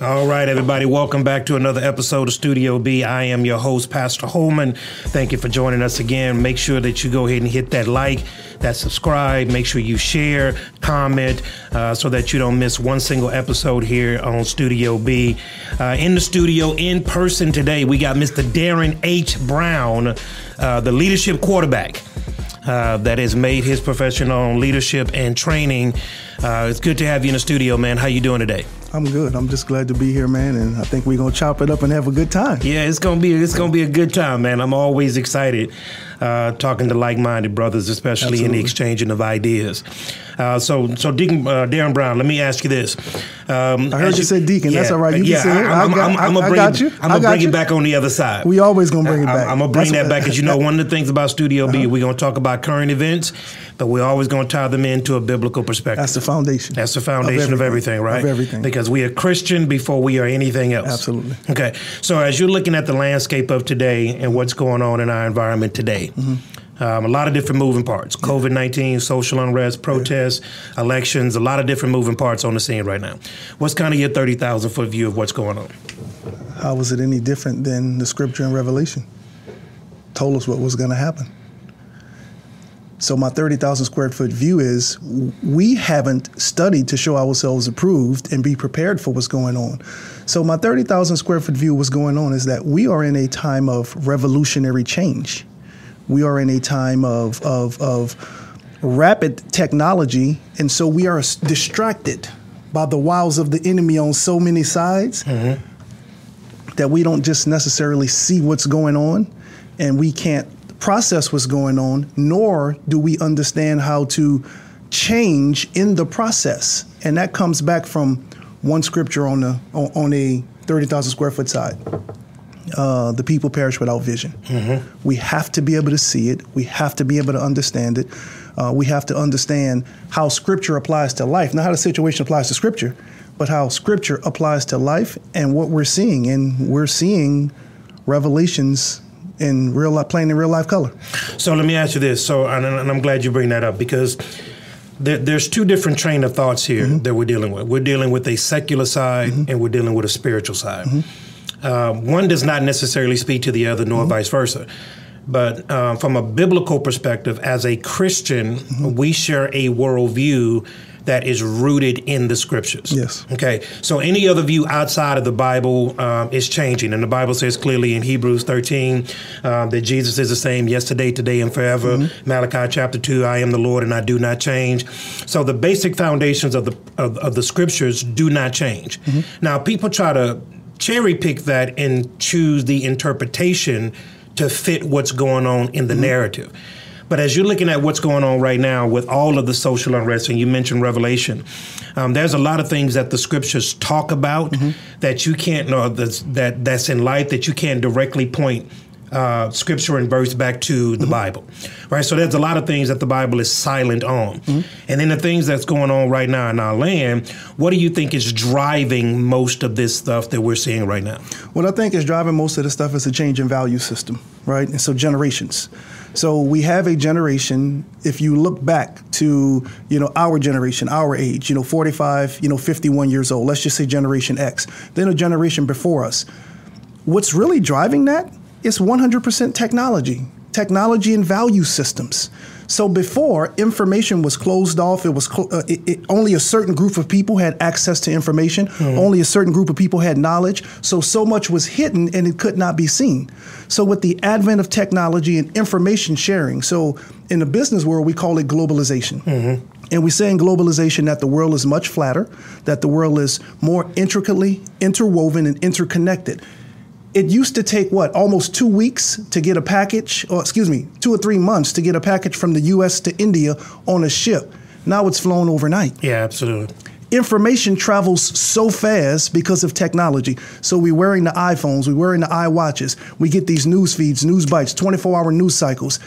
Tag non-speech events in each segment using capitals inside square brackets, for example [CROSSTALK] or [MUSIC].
All right, everybody, welcome back to another episode of Studio B. I am your host, Pastor Holman. Thank you for joining us again. Make sure that you go ahead and hit that like, that subscribe. Make sure you share, comment, uh, so that you don't miss one single episode here on Studio B. Uh, in the studio, in person today, we got Mr. Darrin H. Brown, uh, the leadership quarterback. Uh, that has made his profession on leadership and training. Uh, it's good to have you in the studio, man. How you doing today? I'm good. I'm just glad to be here, man, and I think we're gonna chop it up and have a good time. Yeah, it's gonna be it's gonna be a good time, man. I'm always excited uh, talking to like-minded brothers, especially Absolutely. in the exchanging of ideas. Uh, so, so Deacon uh, Darrin Brown, let me ask you this. Um, I heard you, you say Deacon. Yeah, That's all right. You yeah, can say I, am I'm, I'm, I'm, got you. I'm gonna bring it back on the other side. We always gonna bring it back. I, am gonna bring That's that back because you know [LAUGHS] one of the things about Studio uh-huh. B, we're gonna talk about current events, but we're always gonna tie them into a biblical perspective. That's the foundation. That's the foundation of everything, of everything right? Of everything. Because we are Christian before we are anything else. Absolutely. Okay. So as you're looking at the landscape of today and what's going on in our environment today. Mm-hmm um, a lot of different moving parts. COVID 19, social unrest, protests, yeah. elections, a lot of different moving parts on the scene right now. What's kind of your 30,000 foot view of what's going on? How was it any different than the scripture in Revelation? Told us what was going to happen. So, my 30,000 square foot view is we haven't studied to show ourselves approved and be prepared for what's going on. So, my 30,000 square foot view, what's going on is that we are in a time of revolutionary change we are in a time of, of, of rapid technology, and so we are distracted by the wiles of the enemy on so many sides mm-hmm. that we don't just necessarily see what's going on and we can't process what's going on, nor do we understand how to change in the process. And that comes back from one scripture on the on a 30,000 square foot side uh, the people perish without vision. Mm-hmm. We have to be able to see it. We have to be able to understand it. Uh, we have to understand how Scripture applies to life, not how the situation applies to Scripture, but how Scripture applies to life and what we're seeing. And we're seeing revelations in real life, playing in real life color. So let me ask you this. So, and, I'm glad you bring that up because there's two different train of thoughts here mm-hmm. that we're dealing with. We're dealing with a secular side mm-hmm. and we're dealing with a spiritual side. Mm-hmm. Um, one does not necessarily speak to the other, nor mm-hmm. vice versa. But uh, from a biblical perspective, as a Christian, mm-hmm. we share a worldview that is rooted in the scriptures. Yes. Okay. So any other view outside of the Bible um, is changing, and the Bible says clearly in Hebrews 13 uh, that Jesus is the same yesterday, today, and forever. Mm-hmm. Malachi chapter two: I am the Lord, and I do not change. So the basic foundations of the of, of the scriptures do not change. Mm-hmm. Now people try to cherry pick that and choose the interpretation to fit what's going on in the mm-hmm. narrative. But as you're looking at what's going on right now with all of the social unrest, and you mentioned Revelation, um, there's a lot of things that the scriptures talk about mm-hmm. that you can't know that that's in life that you can't directly point uh, scripture and verse back to the mm-hmm. Bible, right? So there's a lot of things that the Bible is silent on, mm-hmm. and then the things that's going on right now in our land. What do you think is driving most of this stuff that we're seeing right now? What I think is driving most of the stuff is a change in value system, right? And so generations. So we have a generation. If you look back to you know our generation, our age, you know 45, you know 51 years old. Let's just say Generation X. Then a generation before us. What's really driving that it's 100% technology, technology and value systems. So before, information was closed off. It was cl- uh, it, it, only a certain group of people had access to information. Mm. Only a certain group of people had knowledge. So so much was hidden and it could not be seen. So with the advent of technology and information sharing, so in the business world we call it globalization. Mm-hmm. And we say in globalization that the world is much flatter, that the world is more intricately interwoven and interconnected it used to take what almost two weeks to get a package or excuse me two or three months to get a package from the us to india on a ship. Now it's flown overnight. Yeah absolutely. Information travels so fast because of technology. So we're wearing the iphones we're wearing the iwatches we get these news feeds news bites 24 hour news cycles.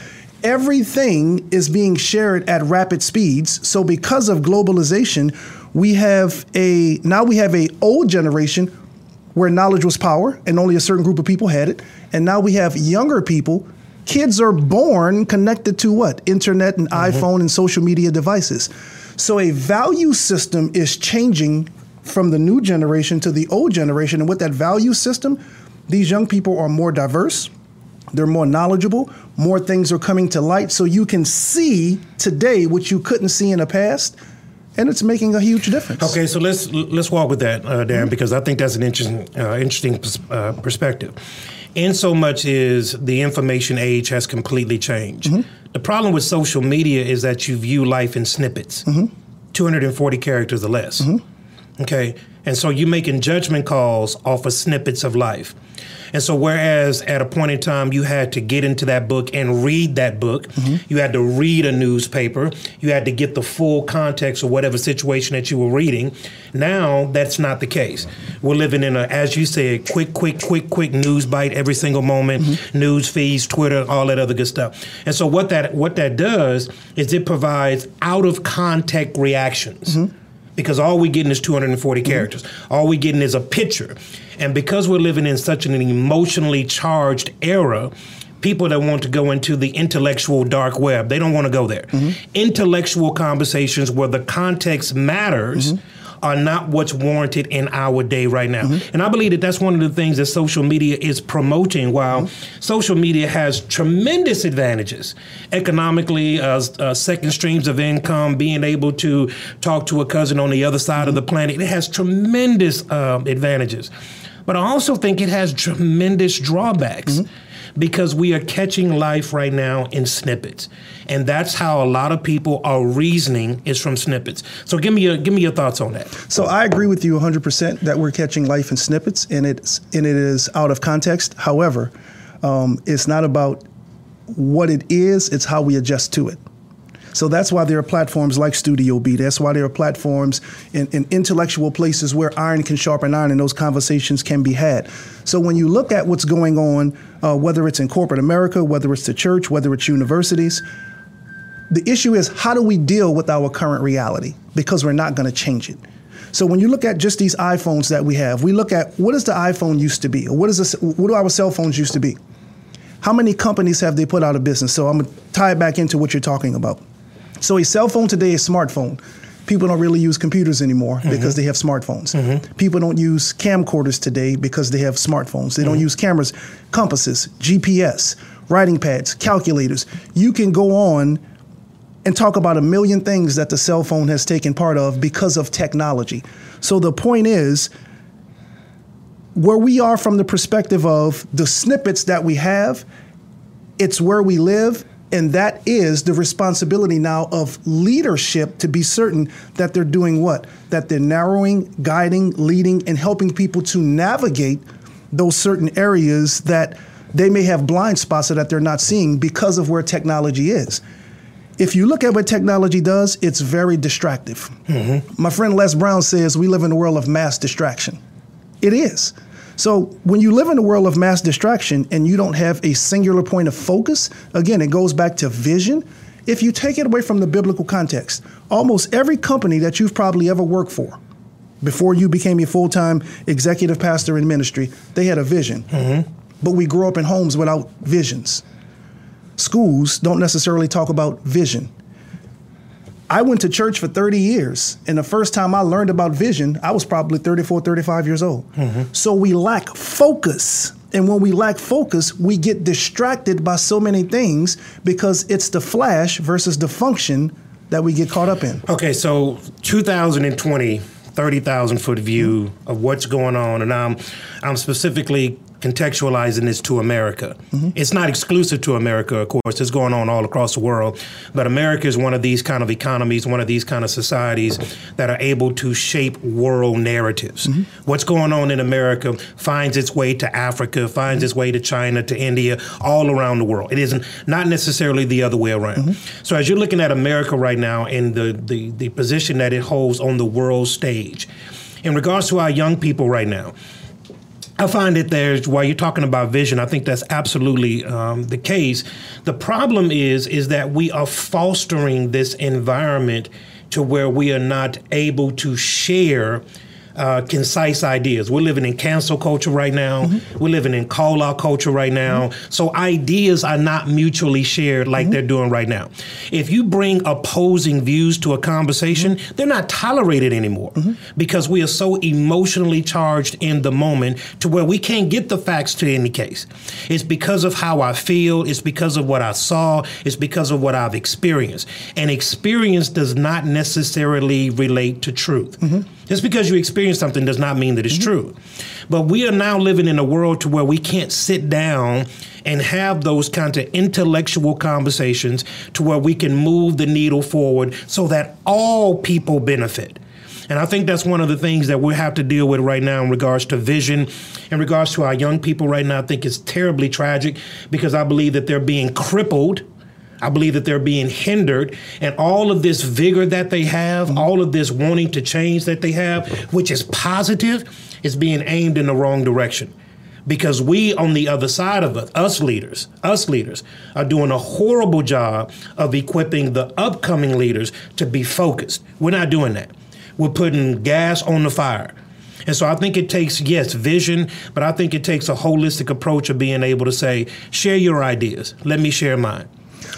Everything is being shared at rapid speeds. So because of globalization we have a now we have a old generation where knowledge was power and only a certain group of people had it. And now we have younger people Kids are born connected to what? Internet and mm-hmm. iPhone and social media devices. So a value system is changing from the new generation to the old generation. And with that value system, these young people are more diverse, they're more knowledgeable, more things are coming to light. So you can see today what you couldn't see in the past. And it's making a huge difference. Okay, so let's let's walk with that, uh, Darrin, because I think that's an interesting uh, interesting uh, perspective. In so much is the information age has completely changed. The problem with social media is that you view life in snippets, 240 characters or less. Okay, and so you're making judgment calls off of snippets of life. And so, whereas at a point in time you had to get into that book and read that book, mm-hmm. you had to read a newspaper, you had to get the full context of whatever situation that you were reading. Now that's not the case. We're living in a, as you said, quick, quick, quick, quick news bite every single moment, mm-hmm. news feeds, Twitter, all that other good stuff. And so, what that what that does is it provides out of context reactions mm-hmm. Because all we're getting is 240 mm-hmm. characters. All we're getting is a picture. And because we're living in such an emotionally charged era, people that want to go into the intellectual dark web, they don't want to go there. Mm-hmm. Intellectual conversations where the context matters. Mm-hmm. Are not what's warranted in our day right now. And I believe that that's one of the things that social media is promoting. While social media has tremendous advantages economically, uh, uh, second streams of income, being able to talk to a cousin on the other side of the planet, it has tremendous um, advantages. But I also think it has tremendous drawbacks because we are catching life right now in snippets. And that's how a lot of people are reasoning is from snippets. So give me your give me your thoughts on that. So I agree with you 100% that we're catching life in snippets and it's and it is out of context. However, um, it's not about what it is, it's how we adjust to it. So that's why there are platforms like Studio B. That's why there are platforms in, in intellectual places where iron can sharpen iron and those conversations can be had. So when you look at what's going on, uh, whether it's in corporate America, whether it's the church, whether it's universities, the issue is how do we deal with our current reality? Because we're not going to change it. So when you look at just these iPhones that we have, we look at what does the iPhone used to be, or what is this, what do our cell phones used to be? How many companies have they put out of business? So I'm gonna tie it back into what you're talking about. So a cell phone today is a smartphone. People don't really use computers anymore mm-hmm. because they have smartphones. Mm-hmm. People don't use camcorders today because they have smartphones. They don't mm-hmm. use cameras, compasses, GPS, writing pads, calculators. You can go on and talk about a million things that the cell phone has taken part of because of technology. So the point is, where we are from the perspective of the snippets that we have, it's where we live, and that is the responsibility now of leadership to be certain that they're doing what? That they're narrowing, guiding, leading, and helping people to navigate those certain areas that they may have blind spots that they're not seeing because of where technology is. If you look at what technology does, it's very distractive. Mm-hmm. My friend Les Brown says we live in a world of mass distraction. It is. So when you live in a world of mass distraction and you don't have a singular point of focus, again, it goes back to vision. If you take it away from the biblical context, almost every company that you've probably ever worked for, before you became a full time executive pastor in ministry, they had a vision. Mm-hmm. But we grow up in homes without visions. Schools don't necessarily talk about vision. I went to church for 30 years, and the first time I learned about vision, I was probably 34, 35 years old. Mm-hmm. So we lack focus. And when we lack focus, we get distracted by so many things because it's the flash versus the function that we get caught up in. Okay, so 2020, 30,000 foot view of what's going on, and I'm, I'm specifically contextualizing this to America. Mm-hmm. It's not exclusive to America, of course, it's going on all across the world, but America is one of these kind of economies, one of these kind of societies that are able to shape world narratives. Mm-hmm. What's going on in America finds its way to Africa, finds its way to China, to India, all around the world. It isn't not necessarily the other way around. Mm-hmm. So as you're looking at America right now and the, the, the position that it holds on the world stage, in regards to our young people right now, I find that there's while you're talking about vision, I think that's absolutely um, the case. The problem is is that we are fostering this environment to where we are not able to share uh, concise ideas. We're living in cancel culture right now. Mm-hmm. We're living in call out culture right now. Mm-hmm. So ideas are not mutually shared like mm-hmm. they're doing right now. If you bring opposing views to a conversation, mm-hmm. they're not tolerated anymore mm-hmm. because we are so emotionally charged in the moment to where we can't get the facts to any case. It's because of how I feel, it's because of what I saw, it's because of what I've experienced. And experience does not necessarily relate to truth. Just because you experience something does not mean that it's mm-hmm. true. But we are now living in a world to where we can't sit down and have those kinds of intellectual conversations to where we can move the needle forward so that all people benefit. And I think that's one of the things that we have to deal with right now in regards to vision, in regards to our young people right now. I think it's terribly tragic because I believe that they're being crippled I believe that they're being hindered, and all of this vigor that they have, all of this wanting to change that they have, which is positive, is being aimed in the wrong direction. Because we on the other side of it, us leaders, us leaders, are doing a horrible job of equipping the upcoming leaders to be focused. We're not doing that. We're putting gas on the fire. And so I think it takes, yes, vision, but I think it takes a holistic approach of being able to say, share your ideas. Let me share mine.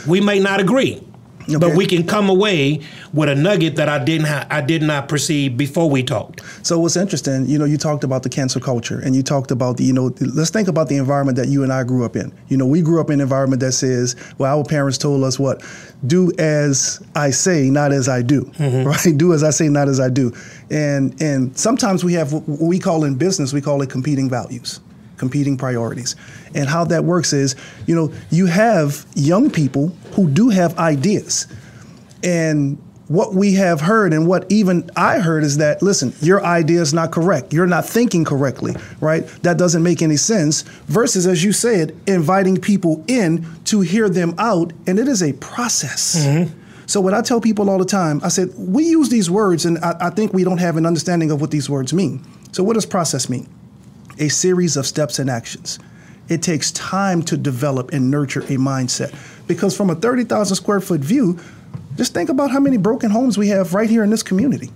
We may not agree. Okay. But we can come away with a nugget that I didn't ha- I did not perceive before we talked. So what's interesting, you know, you talked about the cancel culture, and you talked about the, you know, let's think about the environment that you and I grew up in. You know, we grew up in an environment that says, well, our parents told us what, do as I say, not as I do, mm-hmm. [LAUGHS] right? Do as I say, not as I do, and and sometimes we have what we call in business, we call it competing values competing priorities. And how that works is, you know, you have young people who do have ideas. And what we have heard and what even I heard is that listen, your idea is not correct. You're not thinking correctly, right? That doesn't make any sense. Versus, as you said, inviting people in to hear them out, and it is a process. Mm-hmm. So what I tell people all the time, I said we use these words, and I, I think we don't have an understanding of what these words mean. So what does process mean? a series of steps and actions. It takes time to develop and nurture a mindset. Because from a 30,000 square foot view, just think about how many broken homes we have right here in this community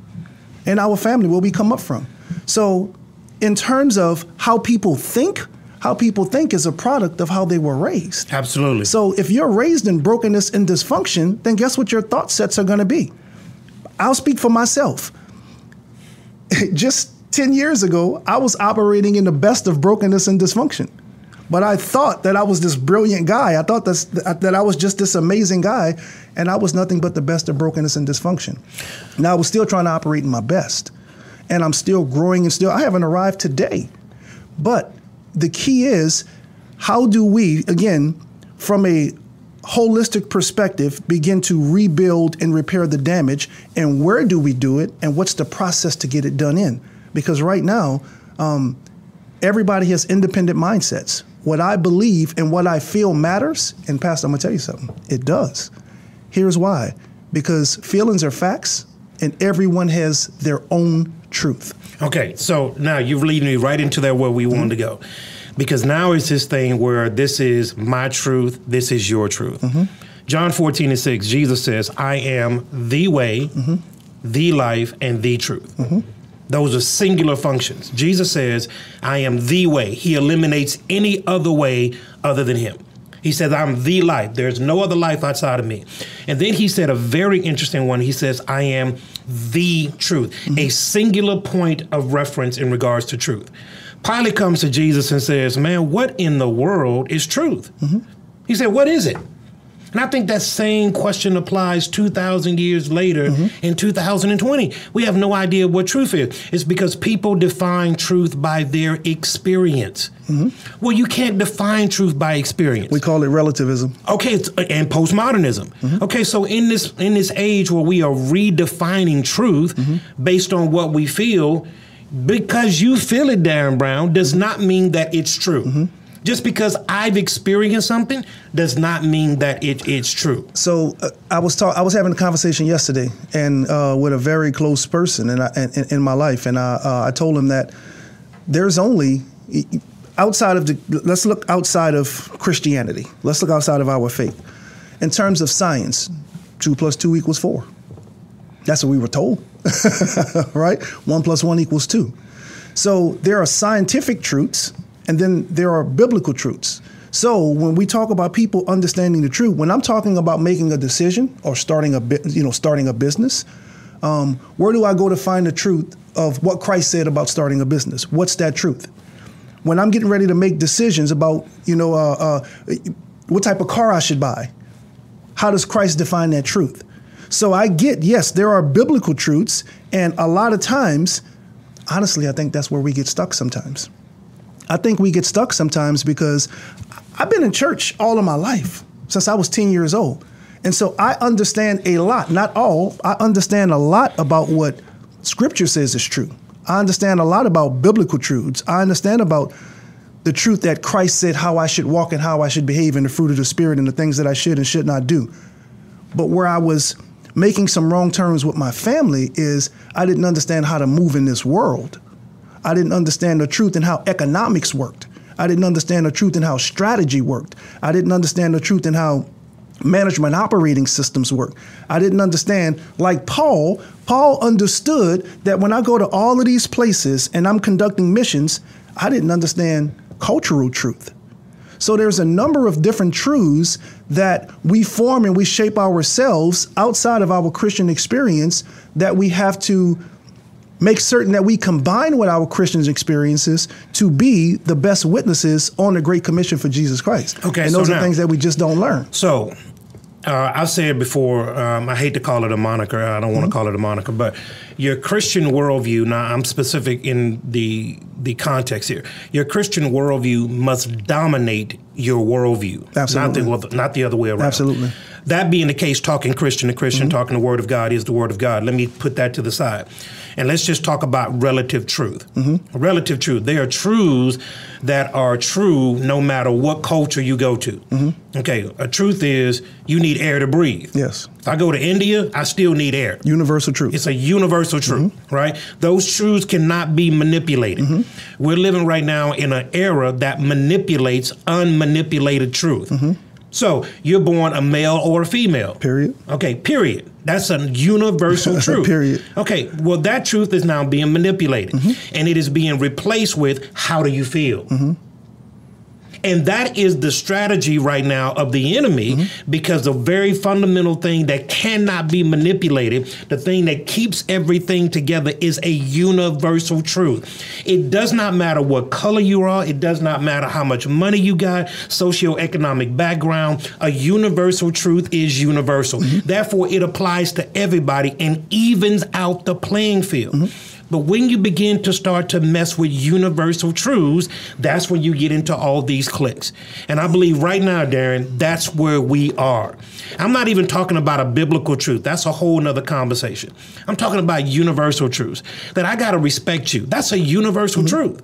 and our family where we come up from. So, in terms of how people think, how people think is a product of how they were raised. Absolutely. So, if you're raised in brokenness and dysfunction, then guess what your thought sets are going to be? I'll speak for myself. [LAUGHS] just 10 years ago, I was operating in the best of brokenness and dysfunction. But I thought that I was this brilliant guy. I thought that, that I was just this amazing guy, and I was nothing but the best of brokenness and dysfunction. Now, I was still trying to operate in my best, and I'm still growing and still, I haven't arrived today. But the key is how do we, again, from a holistic perspective, begin to rebuild and repair the damage, and where do we do it, and what's the process to get it done in? Because right now, um, everybody has independent mindsets. What I believe and what I feel matters. And, Pastor, I'm going to tell you something. It does. Here's why because feelings are facts, and everyone has their own truth. Okay, so now you've leading me right into there where we mm-hmm. wanted to go. Because now it's this thing where this is my truth, this is your truth. Mm-hmm. John 14 and 6, Jesus says, I am the way, mm-hmm. the life, and the truth. Those are singular functions. Jesus says, I am the way. He eliminates any other way other than him. He says, I'm the life. There's no other life outside of me. And then he said a very interesting one. He says, I am the truth, mm-hmm. a singular point of reference in regards to truth. Pilate comes to Jesus and says, Man, what in the world is truth? Mm-hmm. He said, What is it? And I think that same question applies 2,000 years later mm-hmm. in 2020. We have no idea what truth is. It's because people define truth by their experience. Mm-hmm. Well, you can't define truth by experience. We call it relativism. Okay, and postmodernism. Mm-hmm. Okay, so in this in this age where we are redefining truth mm-hmm. based on what we feel, because you feel it, Darrin Brown, does not mean that it's true. Mm-hmm. Just because I've experienced something does not mean that it, it's true. So uh, I was talk- I was having a conversation yesterday and uh, with a very close person in, in, in my life, and I, uh, I told him that there's only outside of the let's look outside of Christianity. Let's look outside of our faith. In terms of science, two plus two equals four. That's what we were told. [LAUGHS] right? One plus one equals two. So there are scientific truths, and then there are biblical truths. So when we talk about people understanding the truth, when I'm talking about making a decision or starting a you know, starting a business, um, where do I go to find the truth of what Christ said about starting a business? What's that truth? When I'm getting ready to make decisions about, you know, uh, uh, what type of car I should buy, how does Christ define that truth? So I get, yes, there are biblical truths, and a lot of times, honestly, I think that's where we get stuck sometimes. I think we get stuck sometimes because I've been in church all of my life since I was 10 years old. And so I understand a lot, not all, I understand a lot about what scripture says is true. I understand a lot about biblical truths. I understand about the truth that Christ said how I should walk and how I should behave and the fruit of the Spirit and the things that I should and should not do. But where I was making some wrong turns with my family is I didn't understand how to move in this world. I didn't understand the truth in how economics worked. I didn't understand the truth in how strategy worked. I didn't understand the truth in how management operating systems work. I didn't understand, like Paul, Paul understood that when I go to all of these places and I'm conducting missions, I didn't understand cultural truth. So there's a number of different truths that we form and we shape ourselves outside of our Christian experience that we have to make certain that we combine with our Christian experiences to be the best witnesses on the Great Commission for Jesus Christ. Okay, and so those now- are things that we just don't learn. So, uh, I've said before, um, I hate to call it a moniker. I don't want Mm-hmm. to call it a moniker, but your Christian worldview. Now, I'm specific in the the context here. Your Christian worldview must dominate your worldview, Absolutely. not the not the other way around. Absolutely. That being the case, talking Christian to Christian, Mm-hmm. talking the Word of God is the Word of God. Let me put that to the side. And let's just talk about relative truth. Mm-hmm. Relative truth. They are truths that are true no matter what culture you go to. Mm-hmm. Okay, a truth is you need air to breathe. Yes. If I go to India, I still need air. Universal truth. It's a universal truth, right? Those truths cannot be manipulated. We're living right now in an era that manipulates unmanipulated truth. So you're born a male or a female. Period. Okay, period. That's a universal [LAUGHS] truth. Period. Okay, well, that truth is now being manipulated mm-hmm. and it is being replaced with how do you feel? Mm-hmm. And that is the strategy right now of the enemy mm-hmm. because the very fundamental thing that cannot be manipulated, the thing that keeps everything together is a universal truth. It does not matter what color you are, it does not matter how much money you got, socioeconomic background, a universal truth is universal. Mm-hmm. Therefore, it applies to everybody and evens out the playing field. Mm-hmm. But when you begin to start to mess with universal truths, that's when you get into all these clicks. And I believe right now, Darrin, that's where we are. I'm not even talking about a biblical truth. That's a whole nother conversation. I'm talking about universal truths that I got to respect you. That's a universal truth.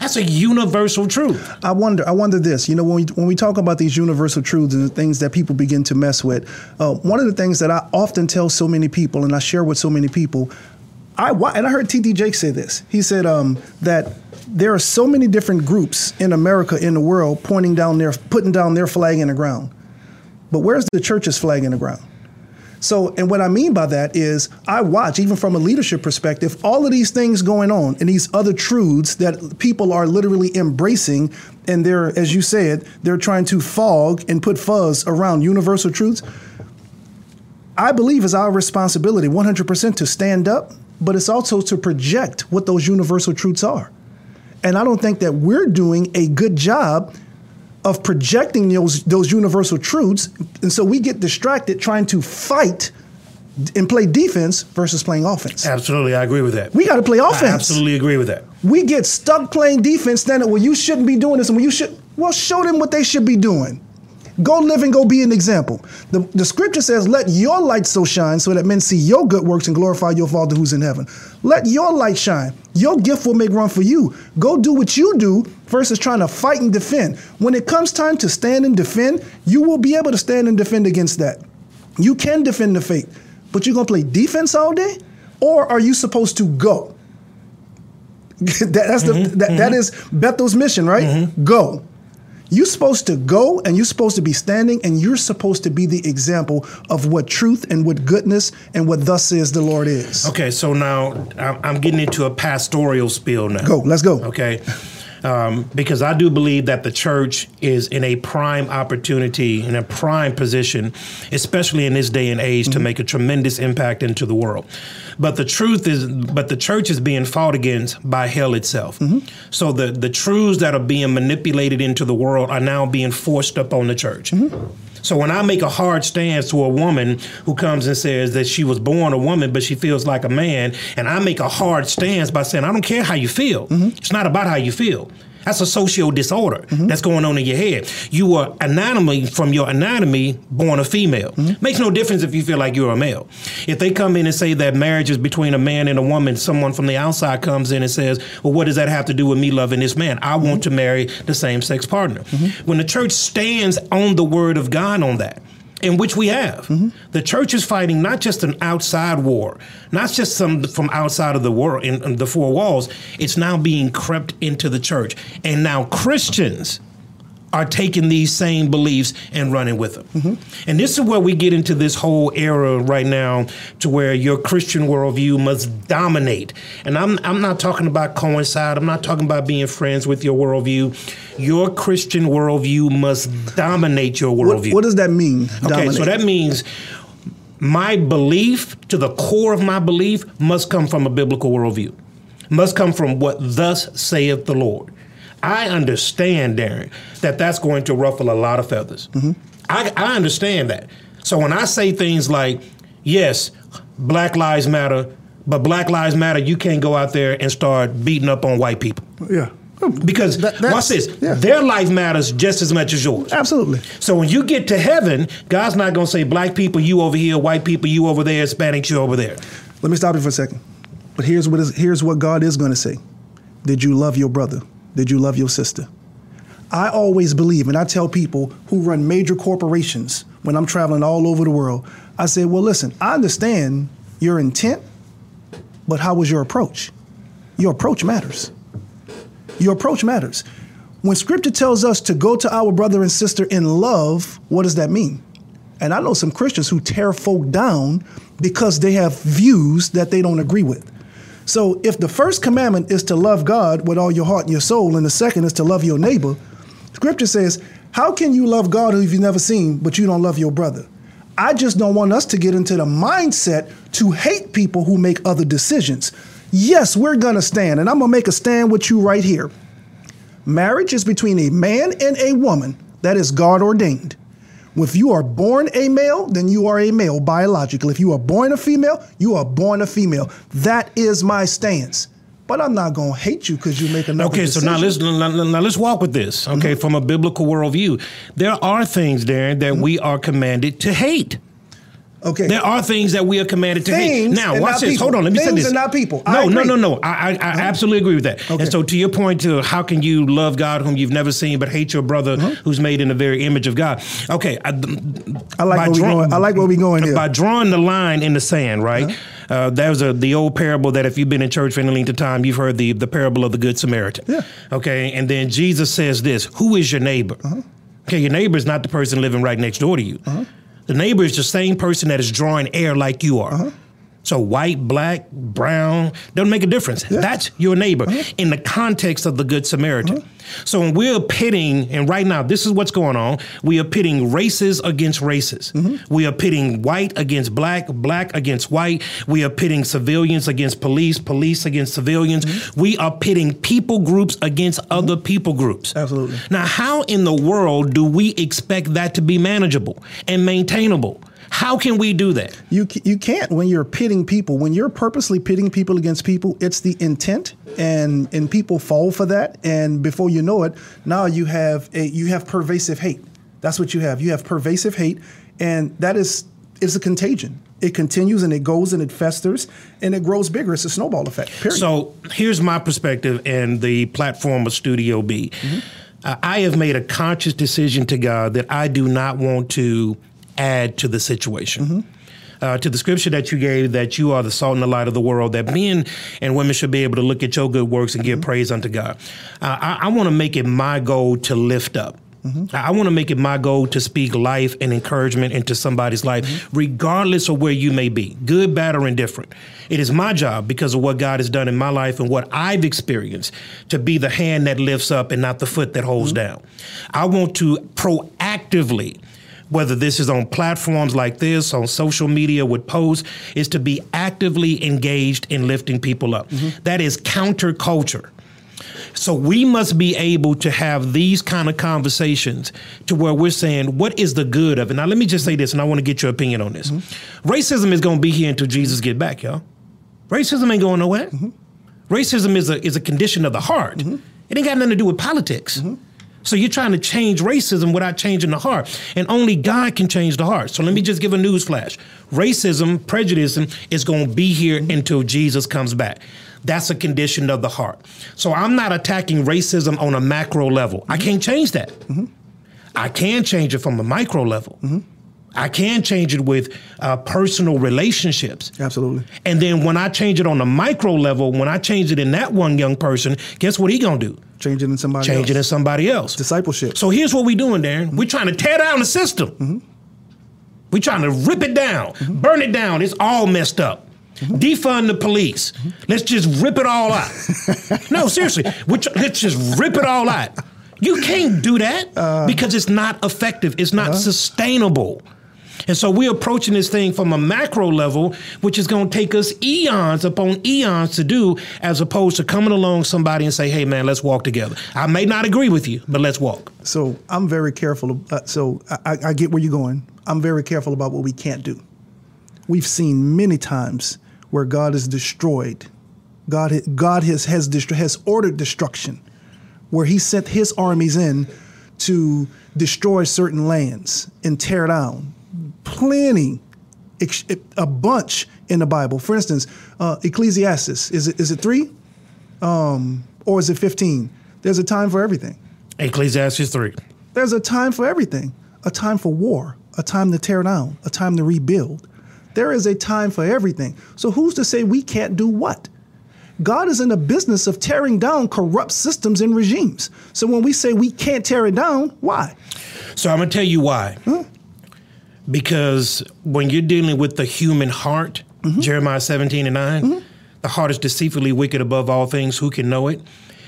That's a universal truth. I wonder. I wonder this. You know, when we when we talk about these universal truths and the things that people begin to mess with, uh, one of the things that I often tell so many people, and I share with so many people, I and I heard T.D. Jake say this. He said um, that there are so many different groups in America, in the world, pointing down their, putting down their flag in the ground. But where's the church's flag in the ground? So, and what I mean by that is, I watch, even from a leadership perspective, all of these things going on and these other truths that people are literally embracing. And they're, as you said, they're trying to fog and put fuzz around universal truths. I believe it's our responsibility 100% to stand up, but it's also to project what those universal truths are. And I don't think that we're doing a good job of projecting those those universal truths, and so we get distracted trying to fight and play defense versus playing offense. Absolutely, I agree with that. We got to play offense. I absolutely agree with that. We get stuck playing defense, standing, well, you shouldn't be doing this, and well, you should. Well, show them what they should be doing. Go live and go be an example. The, the scripture says, Let your light so shine so that men see your good works and glorify your Father who's in heaven. Let your light shine. Your gift will make room for you. Go do what you do versus trying to fight and defend. When it comes time to stand and defend, you will be able to stand and defend against that. You can defend the faith, but you're going to play defense all day? Or are you supposed to go? [LAUGHS] that, that's the, mm-hmm. that, that mm-hmm. is Bethel's mission, right? Mm-hmm. Go. You're supposed to go and you're supposed to be standing and you're supposed to be the example of what truth and what goodness and what thus says the Lord is. Okay, so now I'm I'm getting into a pastoral spiel now. Go, let's go. Okay. Um, because I do believe that the church is in a prime opportunity, in a prime position, especially in this day and age, to mm-hmm. make a tremendous impact into the world. But the truth is, but the church is being fought against by hell itself. Mm-hmm. So the the truths that are being manipulated into the world are now being forced up on the church. Mm-hmm. So when I make a hard stance to a woman who comes and says that she was born a woman but she feels like a man, and I make a hard stance by saying I don't care how you feel. It's not about how you feel. That's a social disorder mm-hmm. that's going on in your head. You were anatomy from your anatomy born a female. Mm-hmm. Makes no difference if you feel like you're a male. If they come in and say that marriage is between a man and a woman, someone from the outside comes in and says, "Well, what does that have to do with me loving this man? I want mm-hmm. to marry the same sex partner." When the church stands on the word of God on that, in which we have. The church is fighting not just an outside war, not just some from outside of the world in, in the four walls. It's now being crept into the church, and now Christians are taking these same beliefs and running with them. Mm-hmm. And this is where we get into this whole era right now to where your Christian worldview must dominate. And I'm, I'm not talking about coincide, I'm not talking about being friends with your worldview. Your Christian worldview must dominate your worldview. what does that mean? Okay, so that means my belief to the core of my belief must come from a biblical worldview, must come from what thus saith the Lord. I understand, Darrin, that that's going to ruffle a lot of feathers. I, I understand that. So when I say things like, yes, Black Lives Matter, but Black Lives Matter, you can't go out there and start beating up on white people. yeah. Because That- watch this, yeah. their life matters just as much as yours. Absolutely. So when you get to heaven, God's not going to say black people, you over here, white people, you over there, Hispanics, you over there. Let me stop you for a second. But here's what is here's what God is going to say. Did you love your brother? Did you love your sister? I always believe, and I tell people who run major corporations when I'm traveling all over the world, I say, well, listen, I understand your intent, but how was your approach? Your approach matters. Your approach matters. When scripture tells us to go to our brother and sister in love, what does that mean? And I know some Christians who tear folk down because they have views that they don't agree with. So if the first commandment is to love God with all your heart and your soul, and the second is to love your neighbor, scripture says, How can you love God who you've never seen, but you don't love your brother? I just don't want us to get into the mindset to hate people who make other decisions. Yes, we're gonna stand, and I'm gonna make a stand with you right here. Marriage is between a man and a woman that is God ordained. If you are born a male, then you are a male biological. If you are born a female, you are born a female. That is my stance. But I'm not gonna hate you because you make another Okay, so now let's now, now let's walk with this. Okay, mm-hmm. from a biblical worldview, there are things, Darrin, that mm-hmm. we are commanded to hate. Okay. There are things that we are commanded to hate. Now, watch this. people. Hold on, let me say Things this. and not people. No, no, no, no. I, I, I absolutely agree with that. Okay. And so, to your point, to how can you love God whom you've never seen, but hate your brother who's made in the very image of God? Okay, I, I like where we going. I like where we going here. By drawing the line in the sand, right? Uh-huh. Uh, there's a the old parable that if you've been in church for any length of time, you've heard the the parable of the good Samaritan. Yeah. Okay, and then Jesus says this: Who is your neighbor? Uh-huh. Okay, your neighbor is not the person living right next door to you. The neighbor is the same person that is drawing air like you are. Uh-huh. So white, black, brown doesn't make a difference. That's your neighbor Uh-huh. in the context of the Good Samaritan. So when we're pitting, and right now this is what's going on. We are pitting races against races. Mm-hmm. We are pitting white against black, black against white. We are pitting civilians against police, police against civilians. Mm-hmm. We are pitting people groups against other people groups. Absolutely. Now, how in the world do we expect that to be manageable and maintainable? How can we do that? You you can't when you're pitting people. When you're purposely pitting people against people, it's the intent, and and people fall for that. And before you know it, now you have a you have pervasive hate. That's what you have. You have pervasive hate, and that is it's a contagion. It continues and it goes and it festers and it grows bigger. It's a snowball effect. Period. So here's my perspective and the platform of Studio B. Uh, I have made a conscious decision to God that I do not want to add to the situation. Uh, to the scripture that you gave, that you are the salt and the light of the world, that men and women should be able to look at your good works and give praise unto God. Uh, I, I want to make it my goal to lift up. Mm-hmm. I, I want to make it my goal to speak life and encouragement into somebody's life, mm-hmm. regardless of where you may be, good, bad, or indifferent. It is my job because of what God has done in my life and what I've experienced to be the hand that lifts up and not the foot that holds mm-hmm. down. I want to proactively whether this is on platforms like this, on social media with posts, is to be actively engaged in lifting people up. Mm-hmm. That is counterculture. So we must be able to have these kind of conversations to where we're saying, what is the good of it? Now, let me just say this, and I want to get your opinion on this. Mm-hmm. Racism is going to be here until Jesus get back, y'all. Racism ain't going nowhere. Mm-hmm. Racism is a is a condition of the heart. Mm-hmm. It ain't got nothing to do with politics. Mm-hmm. So you're trying to change racism without changing the heart. And only God can change the heart. So let me just give a news flash. Racism, prejudice is going to be here until Jesus comes back. That's a condition of the heart. So I'm not attacking racism on a macro level. Mm-hmm. I can't change that. Mm-hmm. I can change it from a micro level. Mm-hmm. I can change it with uh, personal relationships. Absolutely. And then when I change it on a micro level, when I change it in that one young person, guess what he gonna do? Change it in somebody change else. it in somebody else. Discipleship. So here's what we're doing, Darrin. Mm-hmm. We're trying to tear down the system. Mm-hmm. We're trying to rip it down, mm-hmm. burn it down. It's all messed up. Mm-hmm. Defund the police. Mm-hmm. Let's just rip it all out. [LAUGHS] no, seriously. Which, Let's just rip it all out. You can't do that uh, because it's not effective. It's not uh, sustainable. And so we're approaching this thing from a macro level, which is going to take us eons upon eons to do, as opposed to coming along somebody and say, "Hey, man, let's walk together." I may not agree with you, but let's walk. So I'm very careful. Uh, so I, I get where you're going. I'm very careful about what we can't do. We've seen many times where God is destroyed. God, God has has, destro- has ordered destruction, where He sent His armies in to destroy certain lands and tear down. Plenty, a bunch in the Bible. For instance, uh, Ecclesiastes is it is it three, um, or is it fifteen? There's a time for everything. Ecclesiastes three. There's a time for everything. A time for war, a time to tear down, a time to rebuild, there is a time for everything. So who's to say we can't do what? God is in the business of tearing down corrupt systems and regimes. So when we say we can't tear it down, why? So I'm going to tell you why. Huh? Because when you're dealing with the human heart, mm-hmm. Jeremiah 17 and 9, mm-hmm. the heart is deceitfully wicked above all things. Who can know it?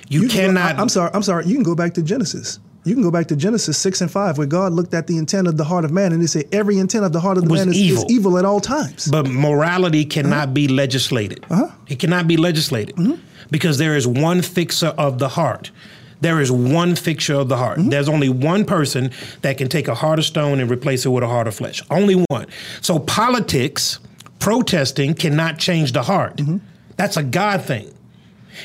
You, you cannot. Go, I'm sorry. I'm sorry. You can go back to Genesis. You can go back to Genesis 6 and 5, where God looked at the intent of the heart of man and he said, Every intent of the heart of the man is evil. is evil. at all times. But morality cannot uh-huh. be legislated. Uh-huh. It cannot be legislated mm-hmm. because there is one fixer of the heart. There is one fixture of the heart. Mm-hmm. There's only one person that can take a heart of stone and replace it with a heart of flesh. Only one. So politics, protesting cannot change the heart. Mm-hmm. That's a God thing.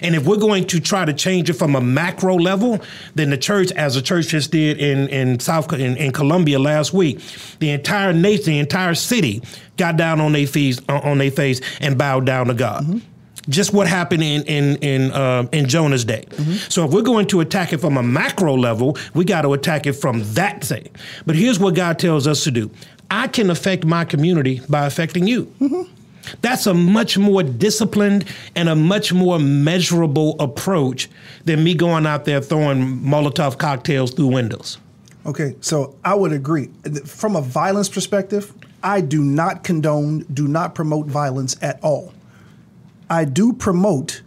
And if we're going to try to change it from a macro level, then the church, as the church just did in in South in, in Columbia last week, the entire nation, the entire city, got down on their face on their face and bowed down to God. Mm-hmm just what happened in in in uh, in Jonah's day. Mm-hmm. So if we're going to attack it from a macro level, we got to attack it from that thing. But here's what God tells us to do: I can affect my community by affecting you. Mm-hmm. That's a much more disciplined and a much more measurable approach than me going out there throwing Molotov cocktails through windows. Okay, so I would agree. From a violence perspective, I do not condone, do not promote violence at all. I do promote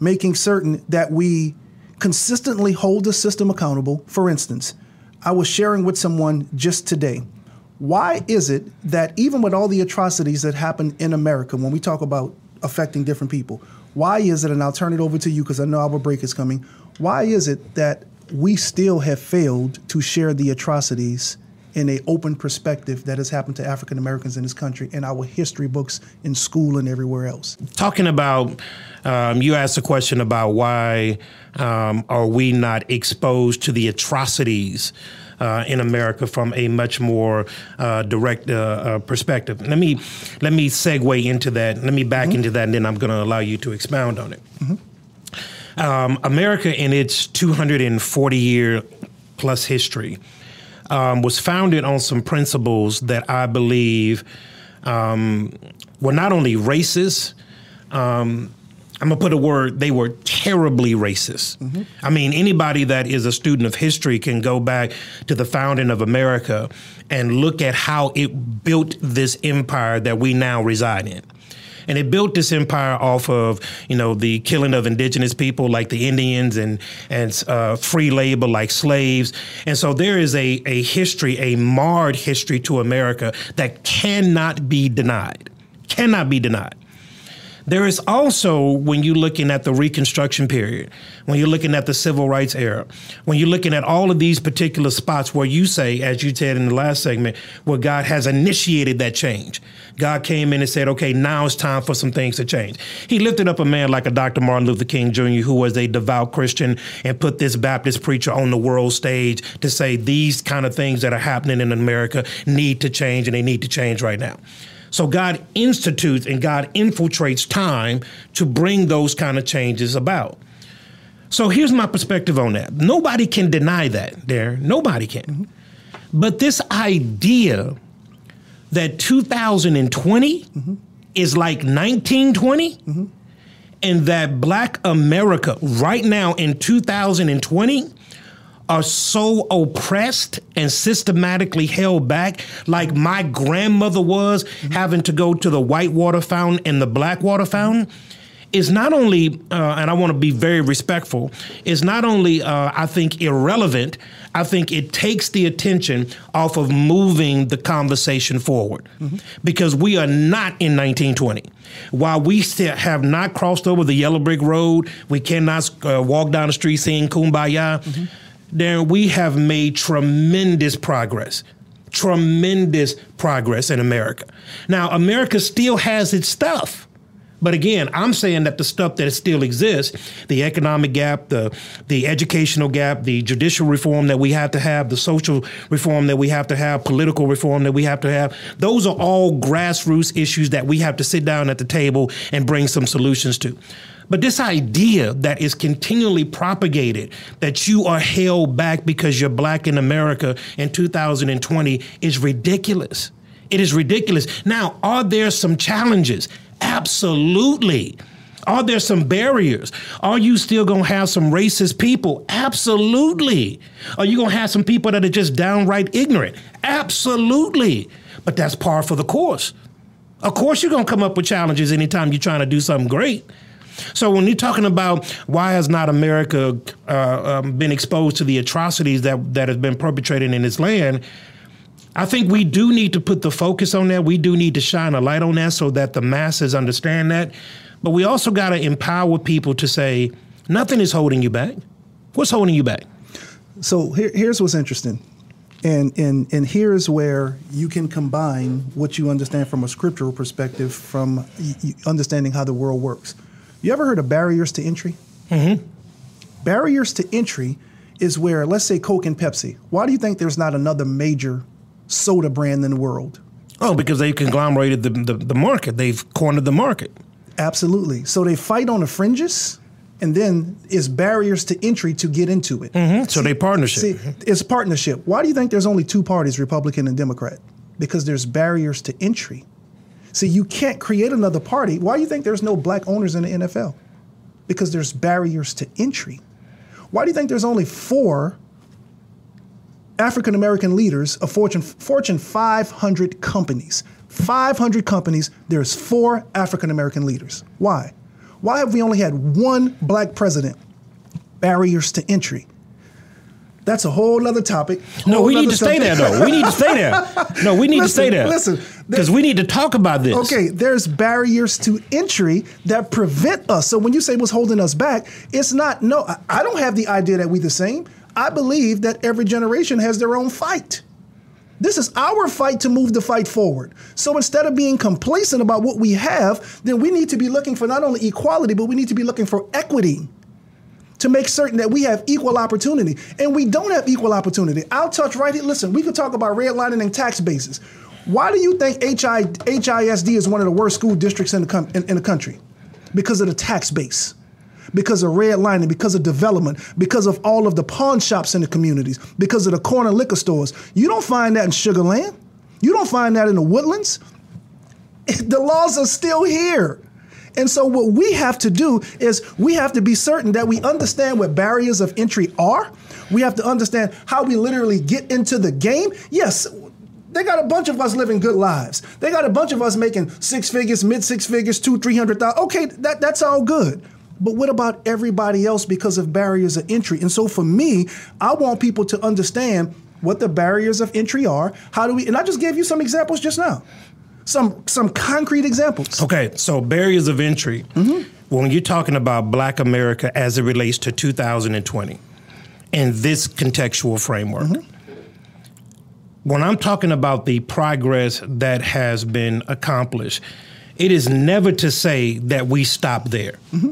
making certain that we consistently hold the system accountable. For instance, I was sharing with someone just today why is it that even with all the atrocities that happen in America, when we talk about affecting different people, why is it, and I'll turn it over to you because I know our break is coming, why is it that we still have failed to share the atrocities in a open perspective that has happened to African Americans in this country in our history books in school and everywhere else. Talking about, um, you asked a question about why um, are we not exposed to the atrocities uh, in America from a much more uh, direct uh, uh, perspective. Let me let me segue into that. Let me back mm-hmm. into that, and then I'm going to allow you to expound on it. Mm-hmm. Um, America, in its 240 year plus history, um, was founded on some principles that I believe um, were not only racist, um, I'm gonna put a word. They were terribly racist. Mm-hmm. I mean, anybody that is a student of history can go back to the founding of America and look at how it built this empire that we now reside in. And it built this empire off of, you know, the killing of indigenous people like the Indians and and uh, free labor like slaves. And so there is a a history, a marred history to America that cannot be denied. Cannot be denied. There is also, when you're looking at the Reconstruction period, when you're looking at the Civil Rights era, when you're looking at all of these particular spots where you say, as you said in the last segment, where God has initiated that change. God came in and said, okay, now it's time for some things to change. He lifted up a man like a Dr. Martin Luther King Jr., who was a devout Christian, and put this Baptist preacher on the world stage to say these kind of things that are happening in America need to change, and they need to change right now. So God institutes and God infiltrates time to bring those kind of changes about. So here's my perspective on that. Nobody can deny that there. Nobody can. Mm-hmm. But this idea that 2020 mm-hmm. is like 1920 mm-hmm. and that black America right now in 2020 are so oppressed and systematically held back, like my grandmother was mm-hmm. having to go to the white water fountain and the black water fountain, is not only, uh, and I want to be very respectful, is not only, uh, I think, irrelevant, I think it takes the attention off of moving the conversation forward. Mm-hmm. Because we are not in 1920. While we still have not crossed over the yellow brick road, we cannot uh, walk down the street saying kumbaya. Mm-hmm Darrin, we have made tremendous progress. Tremendous progress in America. Now, America still has its stuff. But again, I'm saying that the stuff that still exists, the economic gap, the the educational gap, the judicial reform that we have to have, the social reform that we have to have, political reform that we have to have, those are all grassroots issues that we have to sit down at the table and bring some solutions to. But this idea that is continually propagated that you are held back because you're black in America in 2020 is ridiculous. It is ridiculous. Now, are there some challenges? Absolutely. Are there some barriers? Are you still going to have some racist people? Absolutely. Are you going to have some people that are just downright ignorant? Absolutely. But that's par for the course. Of course, you're going to come up with challenges anytime you're trying to do something great. So when you're talking about why has not America uh, um, been exposed to the atrocities that that have been perpetrated in this land? I think we do need to put the focus on that. We do need to shine a light on that so that the masses understand that. But we also got to empower people to say, nothing is holding you back. What's holding you back? So here, here's what's interesting. And, and, and here's where you can combine what you understand from a scriptural perspective from understanding how the world works. You ever heard of barriers to entry? Mm-hmm. Barriers to entry is where, let's say, Coke and Pepsi. Why do you think there's not another major soda brand in the world? Oh, because they conglomerated the, the, the market. They've cornered the market. Absolutely. So they fight on the fringes and then it's barriers to entry to get into it. Mm-hmm. So see, they partnership. See, it's partnership. Why do you think there's only two parties, Republican and Democrat? Because there's barriers to entry. See, you can't create another party. Why do you think there's no black owners in the NFL? Because there's barriers to entry. Why do you think there's only four African American leaders of Fortune Fortune 500 companies? 500 companies, there's four African American leaders. Why? Why have we only had one black president? Barriers to entry. That's a whole other topic. Whole no, we need to stay there though. We need to stay there. [LAUGHS] No, we need listen, to stay there. Listen, because we need to talk about this. Okay, there's barriers to entry that prevent us. So when you say what's holding us back, it's not. No, I don't have the idea that we're the same. I believe that every generation has their own fight. This is our fight to move the fight forward. So instead of being complacent about what we have, then we need to be looking for not only equality, but we need to be looking for equity to make certain that we have equal opportunity. And we don't have equal opportunity. I'll touch right here. Listen, we could talk about redlining and tax bases. Why do you think HI, HISD is one of the worst school districts in the, com- in, in the country? Because of the tax base because of redlining, because of development, because of all of the pawn shops in the communities, because of the corner liquor stores. You don't find that in Sugar Land. You don't find that in the woodlands. [LAUGHS] The laws are still here. And so what we have to do is we have to be certain that we understand what barriers of entry are. We have to understand how we literally get into the game. Yes, they got a bunch of us living good lives. They got a bunch of us making six figures, mid six figures, two, three hundred thousand. Okay, that, that's all good. But what about everybody else because of barriers of entry? And so for me, I want people to understand what the barriers of entry are. How do we? And I just gave you some examples just now, some some concrete examples. Okay, so barriers of entry. Mm-hmm. When you're talking about Black America as it relates to 2020, in this contextual framework. Mm-hmm when I'm talking about the progress that has been accomplished, it is never to say that we stop there. Mm-hmm.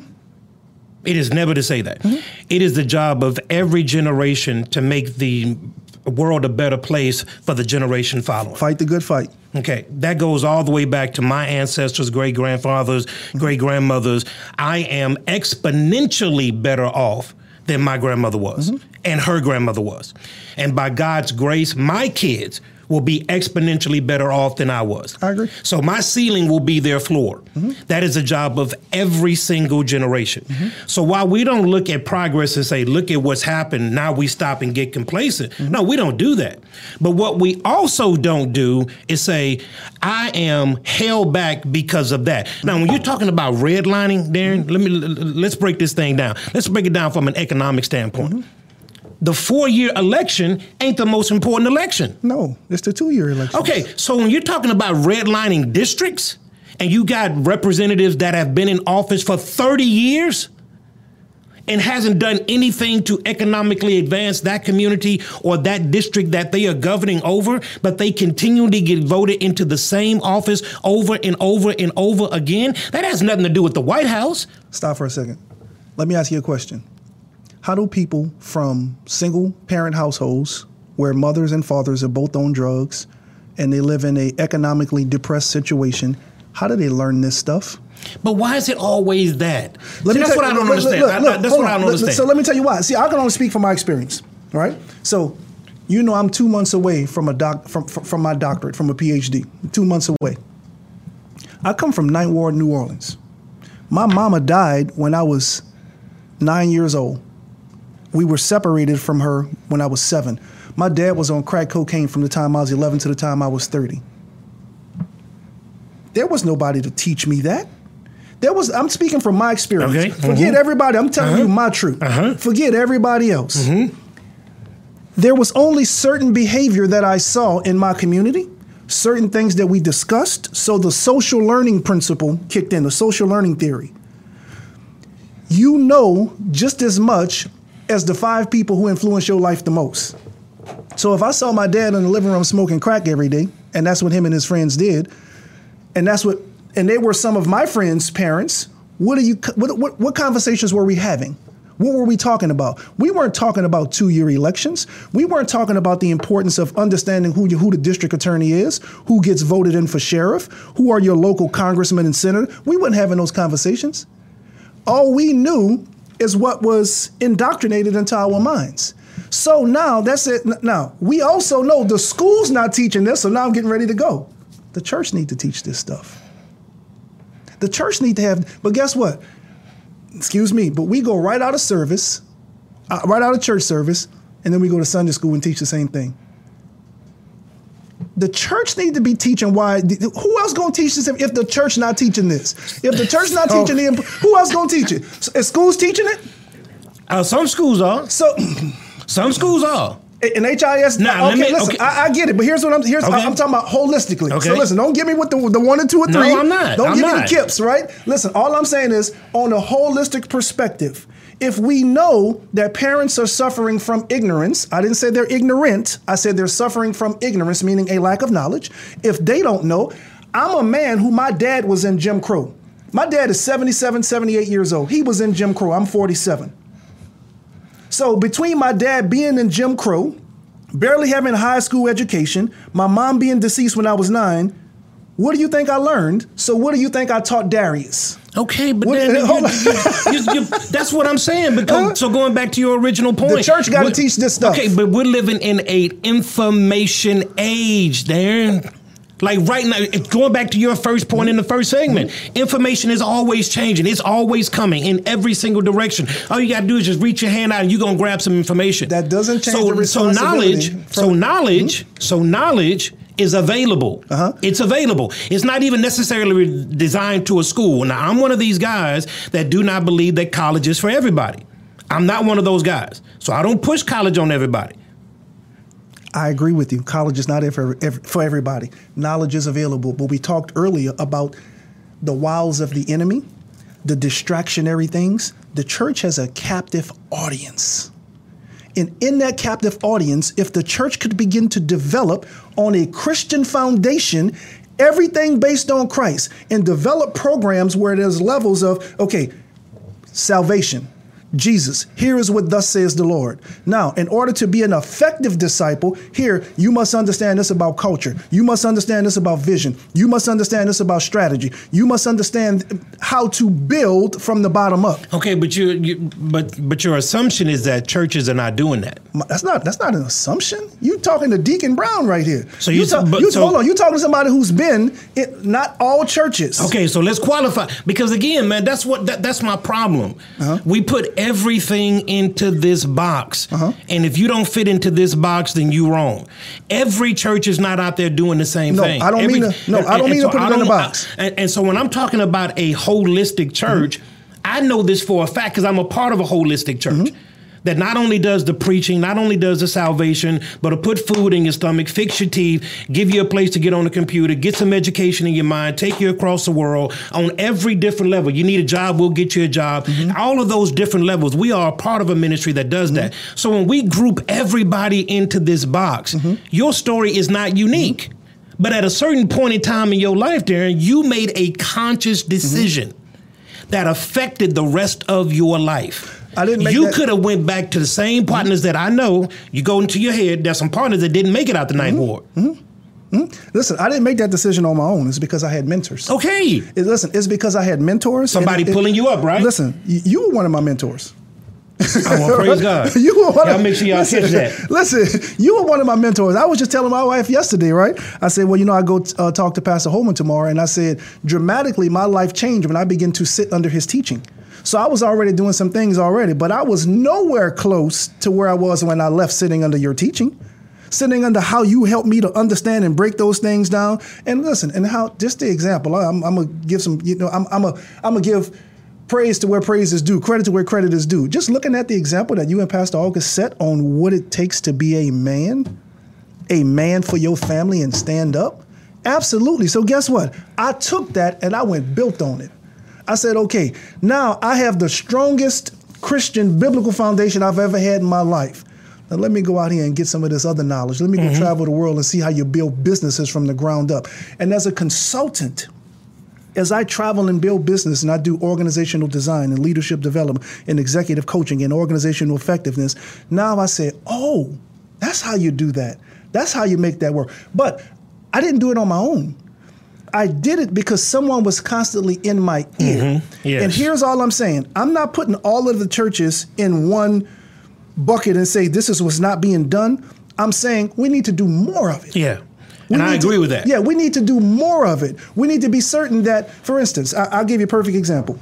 It is never to say that. Mm-hmm. It is the job of every generation to make the world a better place for the generation following. Fight the good fight. Okay, that goes all the way back to my ancestors, great grandfathers, mm-hmm. great grandmothers. I am exponentially better off than my grandmother was mm-hmm. And her grandmother was. And by God's grace, my kids will be exponentially better off than I was. I agree. So my ceiling will be their floor. Mm-hmm. That is a job of every single generation. Mm-hmm. So while we don't look at progress and say, look at what's happened, now we stop and get complacent. Mm-hmm. No, we don't do that. But what we also don't do is say, I am held back because of that. Now, when you're talking about redlining, Darrin, let me let's break this thing down. Let's break it down from an economic standpoint. The four year election ain't the most important election. No, it's the two year election. Okay, so when you're talking about redlining districts and you got representatives that have been in office for 30 years and hasn't done anything to economically advance that community or that district that they are governing over, but they continually get voted into the same office over and over and over again, that has nothing to do with the White House. Stop for a second. Let me ask you a question how do people from single parent households where mothers and fathers are both on drugs and they live in a economically depressed situation how do they learn this stuff but why is it always that? See, that's what I don't understand. Look, look, that's what I don't understand. So let me tell you why. See, I can only speak from my experience, right? So, you know, I'm two months away from a doc from from my doctorate, from a PhD. Two months away. I come from Ninth Ward, New Orleans. My mama died when I was nine years old. We were separated from her when I was seven. My dad was on crack cocaine from the time I was 11 to the time I was 30. There was nobody to teach me that. There was. I'm speaking from my experience. Okay. Forget mm-hmm. everybody. I'm telling uh-huh. you my truth. Uh-huh. Forget everybody else. Mm-hmm. There was only certain behavior that I saw in my community, certain things that we discussed. So the social learning principle kicked in, the social learning theory. You know just as much as the five people who influence your life the most. So if I saw my dad in the living room smoking crack every day, and that's what him and his friends did, and that's what, and they were some of my friends' parents. What are you? What, what, what conversations were we having? What were we talking about? We weren't talking about two-year elections. We weren't talking about the importance of understanding who you, who the district attorney is, who gets voted in for sheriff, who are your local congressman and senator. We weren't having those conversations. All we knew is what was indoctrinated into our minds. So now that's it. Now we also know the school's not teaching this, so now I'm getting ready to go. The church need to teach this stuff. The church need to have, but guess what? Excuse me, but we go right out of service, uh, right out of church service, and then we go to Sunday school and teach the same thing the church need to be teaching why. Who else gonna teach this if, if the church not teaching this? If the church not [LAUGHS] teaching it, who else gonna teach it? Is schools teaching it? Uh, some schools are. So, some schools are. In HIS, nah, okay, me, listen, okay. I, I, get it, but here's what I'm here's okay. I'm talking about holistically. Okay. So listen, don't give me with the, the one and two or three. No, I'm not. Don't I'm give not. me the KIPPs, right? Listen, all I'm saying is on a holistic perspective, if we know that parents are suffering from ignorance, I didn't say they're ignorant, I said they're suffering from ignorance, meaning a lack of knowledge. If they don't know, I'm a man who my dad was in Jim Crow. My dad is 77, 78 years old. He was in Jim Crow. I'm 47. So between my dad being in Jim Crow, barely having a high school education, my mom being deceased when I was nine, what do you think I learned? So what do you think I taught Darius? Okay, but what, then you, you, you, that's what I'm saying. Because huh? so going back to your original point, the church got to teach this stuff. Okay, but we're living in a information age, Darrin. Like right now, going back to your first point in the first segment, information is always changing. It's always coming in every single direction. All you gotta do is just reach your hand out and you're gonna grab some information. That doesn't change so, the so knowledge, from- hmm? so knowledge, so knowledge is available. Uh-huh. It's available. It's not even necessarily designed to a school. Now, I'm one of these guys that do not believe that college is for everybody. I'm not one of those guys. So I don't push college on everybody. I agree with you. College is not for for everybody. Knowledge is available, but we talked earlier about the wiles of the enemy, the distractionary things. The church has a captive audience. And in that captive audience, if the church could begin to develop on a Christian foundation, everything based on Christ, and develop programs where there's levels of, okay, salvation. Jesus, here is what thus says the Lord. Now, in order to be an effective disciple, here you must understand this about culture. You must understand this about vision. You must understand this about strategy. You must understand how to build from the bottom up. Okay, but you, you but but your assumption is that churches are not doing that. That's not that's not an assumption. You talking to Deacon Brown right here. So you- talk- but- you- so- hold on. You talking to somebody who's been in not all churches. Okay, so let's qualify because again, man, that's what that, that's my problem. Uh-huh. We put everything into this box, Uh-huh. and if you don't fit into this box, then you wrong. Every church is not out there doing the same No, thing. I don't Every- mean to- no, I don't mean to put it in a box. I- and, and so when I'm talking about a holistic church, I know this for a fact because I'm a part of a holistic church. Mm-hmm. That not only does the preaching, not only does the salvation, but to put food in your stomach, fix your teeth, give you a place to get on the computer, get some education in your mind, take you across the world on every different level. You need a job, we'll get you a job. Mm-hmm. All of those different levels. We are a part of a ministry that does that. So when we group everybody into this box, Mm-hmm. your story is not unique. But at a certain point in time in your life, Darrin, you made a conscious decision that affected the rest of your life. I didn't make you that- could have went back to the same partners that I know. You go into your head. There's some partners that didn't make it out the ninth mm-hmm. ward. Mm-hmm. Mm-hmm. Listen, I didn't make that decision on my own. It's because I had mentors. Okay, It- listen, it's because I had mentors. Somebody it- pulling you up, right? Listen, you were one of my mentors. Oh, I want praise [LAUGHS] God. you were one Y'all of, make sure y'all listen, catch that. Listen, you were one of my mentors. I was just telling my wife yesterday, right? I said, well, you know, I go uh, talk to Pastor Holman tomorrow, and I said, dramatically, my life changed when I began to sit under his teaching. So I was already doing some things already, but I was nowhere close to where I was when I left sitting under your teaching. Sitting under how you helped me to understand and break those things down, and listen, and how just the example. I'm, I'm gonna give some, you know, I'm, I'm a, I'm gonna give praise to where praise is due, credit to where credit is due. Just looking at the example that you and Pastor August set on what it takes to be a man, a man for your family and stand up. Absolutely. So guess what? I took that and I went built on it. I said, okay, now I have the strongest Christian biblical foundation I've ever had in my life. Now let me go out here and get some of this other knowledge. Let me go mm-hmm. travel the world and see how you build businesses from the ground up. And as a consultant, as I travel and build business and I do organizational design and leadership development and executive coaching and organizational effectiveness, now I say, oh, that's how you do that. That's how you make that work. But I didn't do it on my own. I did it because someone was constantly in my mm-hmm. ear. Yes. And here's all I'm saying I'm not putting all of the churches in one bucket and say this is what's not being done. I'm saying we need to do more of it. yeah, We and I need to- agree with that. Yeah, we need to do more of it. We need to be certain that, for instance, I, I'll give you a perfect example.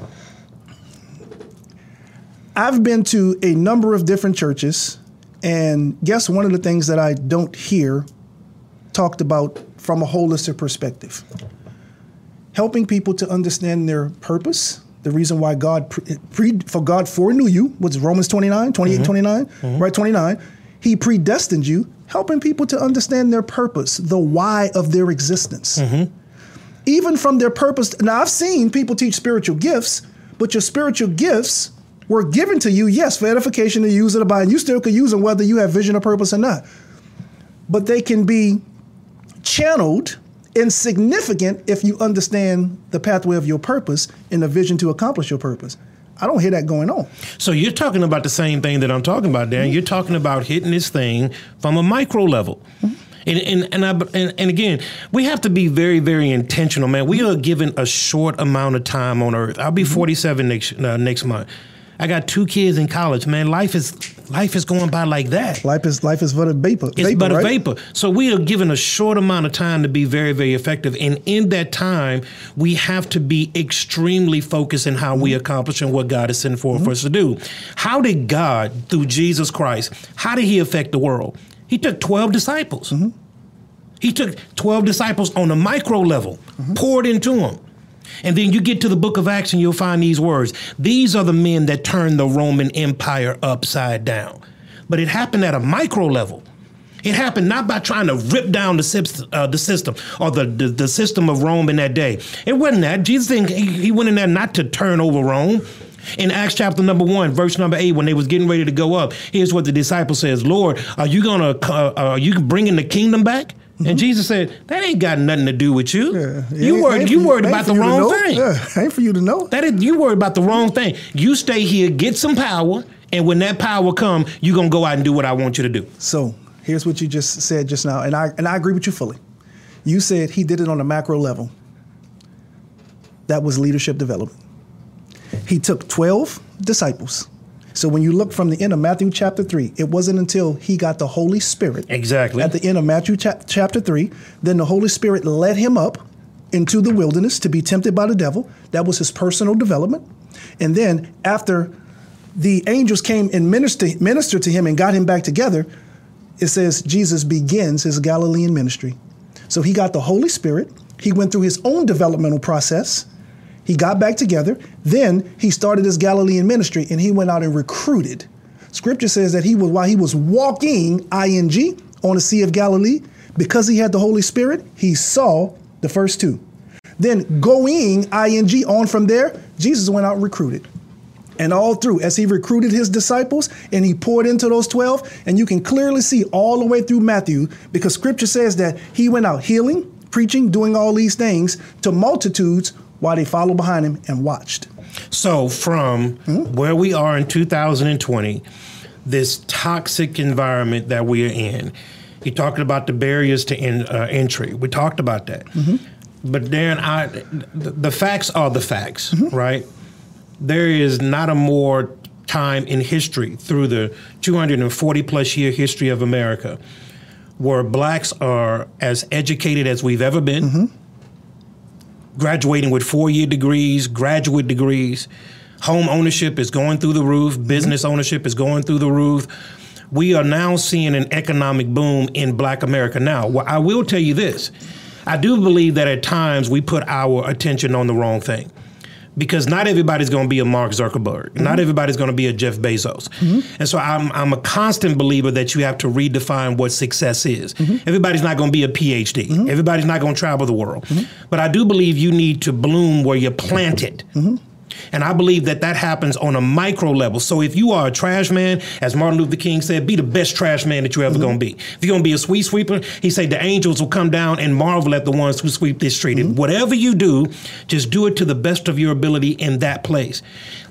I've been to a number of different churches, and guess one of the things that I don't hear talked about from a holistic perspective? Helping people to understand their purpose, the reason why God pre, pre, for God foreknew you, what's Romans 29, 28, mm-hmm. 29, mm-hmm. right? 29. He predestined you, helping people to understand their purpose, the why of their existence. Mm-hmm. Even from their purpose. Now, I've seen people teach spiritual gifts, but your spiritual gifts were given to you, yes, for edification to use it by, and you still could use them whether you have vision or purpose or not. But they can be channeled and significant if you understand the pathway of your purpose and the vision to accomplish your purpose. I don't hear that going on. So you're talking about the same thing that I'm talking about, Dan. You're talking about hitting this thing from a micro level. And and and, I, and and again, we have to be very very intentional, man. We are given a short amount of time on Earth. I'll be 47 next uh, next month. I got two kids in college. Man, life is life is going by like that. Life is life is but a vapor. It's vapor, but a right? vapor. So we are given a short amount of time to be very, very effective. And in that time, we have to be extremely focused in how we mm-hmm. accomplishing what God has sent for, for us to do. How did God, through Jesus Christ, how did he affect the world? He took 12 disciples. Mm-hmm. He took 12 disciples on a micro level, poured into them. And then you get to the book of Acts and you'll find these words. These are the men that turned the Roman Empire upside down. But it happened at a micro level. It happened not by trying to rip down the, syst- uh, the system or the, the, the system of Rome in that day. It wasn't that. Jesus didn't, he, he went in there not to turn over Rome. In Acts chapter number one, verse number eight, when they was getting ready to go up, here's what the disciple says: "Lord, are you gonna uh, are you bringing the kingdom back?" And Jesus said, "That ain't got nothing to do with you. Mm-hmm. Yeah. You worried you worried about the wrong thing. Yeah, ain't for you to know. That is, you worried about the wrong thing. You stay here, get some power, and when that power come, you gonna go out and do what I want you to do. So here's what you just said just now, and I and I agree with you fully. You said he did it on a macro level. That was leadership development. He took 12 disciples. So when you look from the end of Matthew chapter 3, it wasn't until he got the Holy Spirit Exactly. at the end of Matthew chap- chapter 3, then the Holy Spirit led him up into the wilderness to be tempted by the devil. That was his personal development. And then after the angels came and ministered, ministered to him and got him back together, it says Jesus begins his Galilean ministry. So he got the Holy Spirit. He went through his own developmental process. He got back together. Then he started his Galilean ministry and he went out and recruited. Scripture says that he was while he was walking ing on the Sea of Galilee, because he had the Holy Spirit, he saw the first two. Then going ing on from there, Jesus went out and recruited. And all through, as he recruited his disciples and he poured into those 12, and you can clearly see all the way through Matthew, because scripture says that he went out healing, preaching, doing all these things to multitudes while they followed behind him and watched. So, from hmm? where we are in 2020, this toxic environment that we are in, you talked about the barriers to in, uh, entry. We talked about that. Mm-hmm. But Darrin, I, the, the facts are the facts, mm-hmm. right? There is not a more time in history through the 240 plus year history of America where blacks are as educated as we've ever been mm-hmm. Graduating with four year degrees, graduate degrees. Home ownership is going through the roof, mm-hmm. business ownership is going through the roof. We are now seeing an economic boom in black America now. Well, I will tell you this I do believe that at times we put our attention on the wrong thing. Because not everybody's going to be a Mark Zuckerberg. Not mm-hmm. everybody's going to be a Jeff Bezos. Mm-hmm. And so I'm, I'm a constant believer that you have to redefine what success is. Mm-hmm. Everybody's not going to be a PhD. Everybody's not going to travel the world. But I do believe you need to bloom where you're planted. And I believe that that happens on a micro level. So if you are a trash man, as Martin Luther King said, be the best trash man that you're ever going to be. If you're going to be a sweet sweeper, he said the angels will come down and marvel at the ones who sweep this street. And whatever you do, just do it to the best of your ability in that place.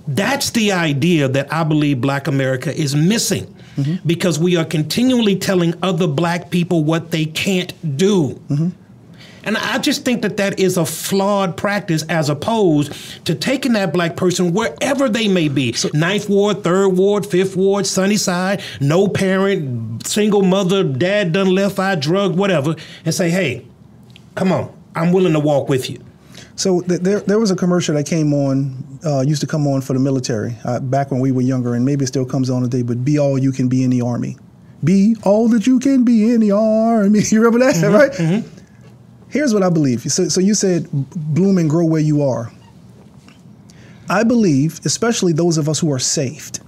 That's the idea that I believe black America is missing mm-hmm. because we are continually telling other black people what they can't do. Mm-hmm. And I just think that that is a flawed practice as opposed to taking that black person wherever they may be Ninth Ward, Third Ward, Fifth Ward, Sunnyside, no parent, single mother, dad done left eye, drug, whatever, and say, hey, come on, I'm willing to walk with you. So th- there, there was a commercial that came on, uh, used to come on for the military uh, back when we were younger, and maybe it still comes on today. But be all you can be in the army. Be all that you can be in the army. [LAUGHS] You remember that, right? Here's what I believe. So, so you said bloom and grow where you are. I believe, especially those of us who are saved.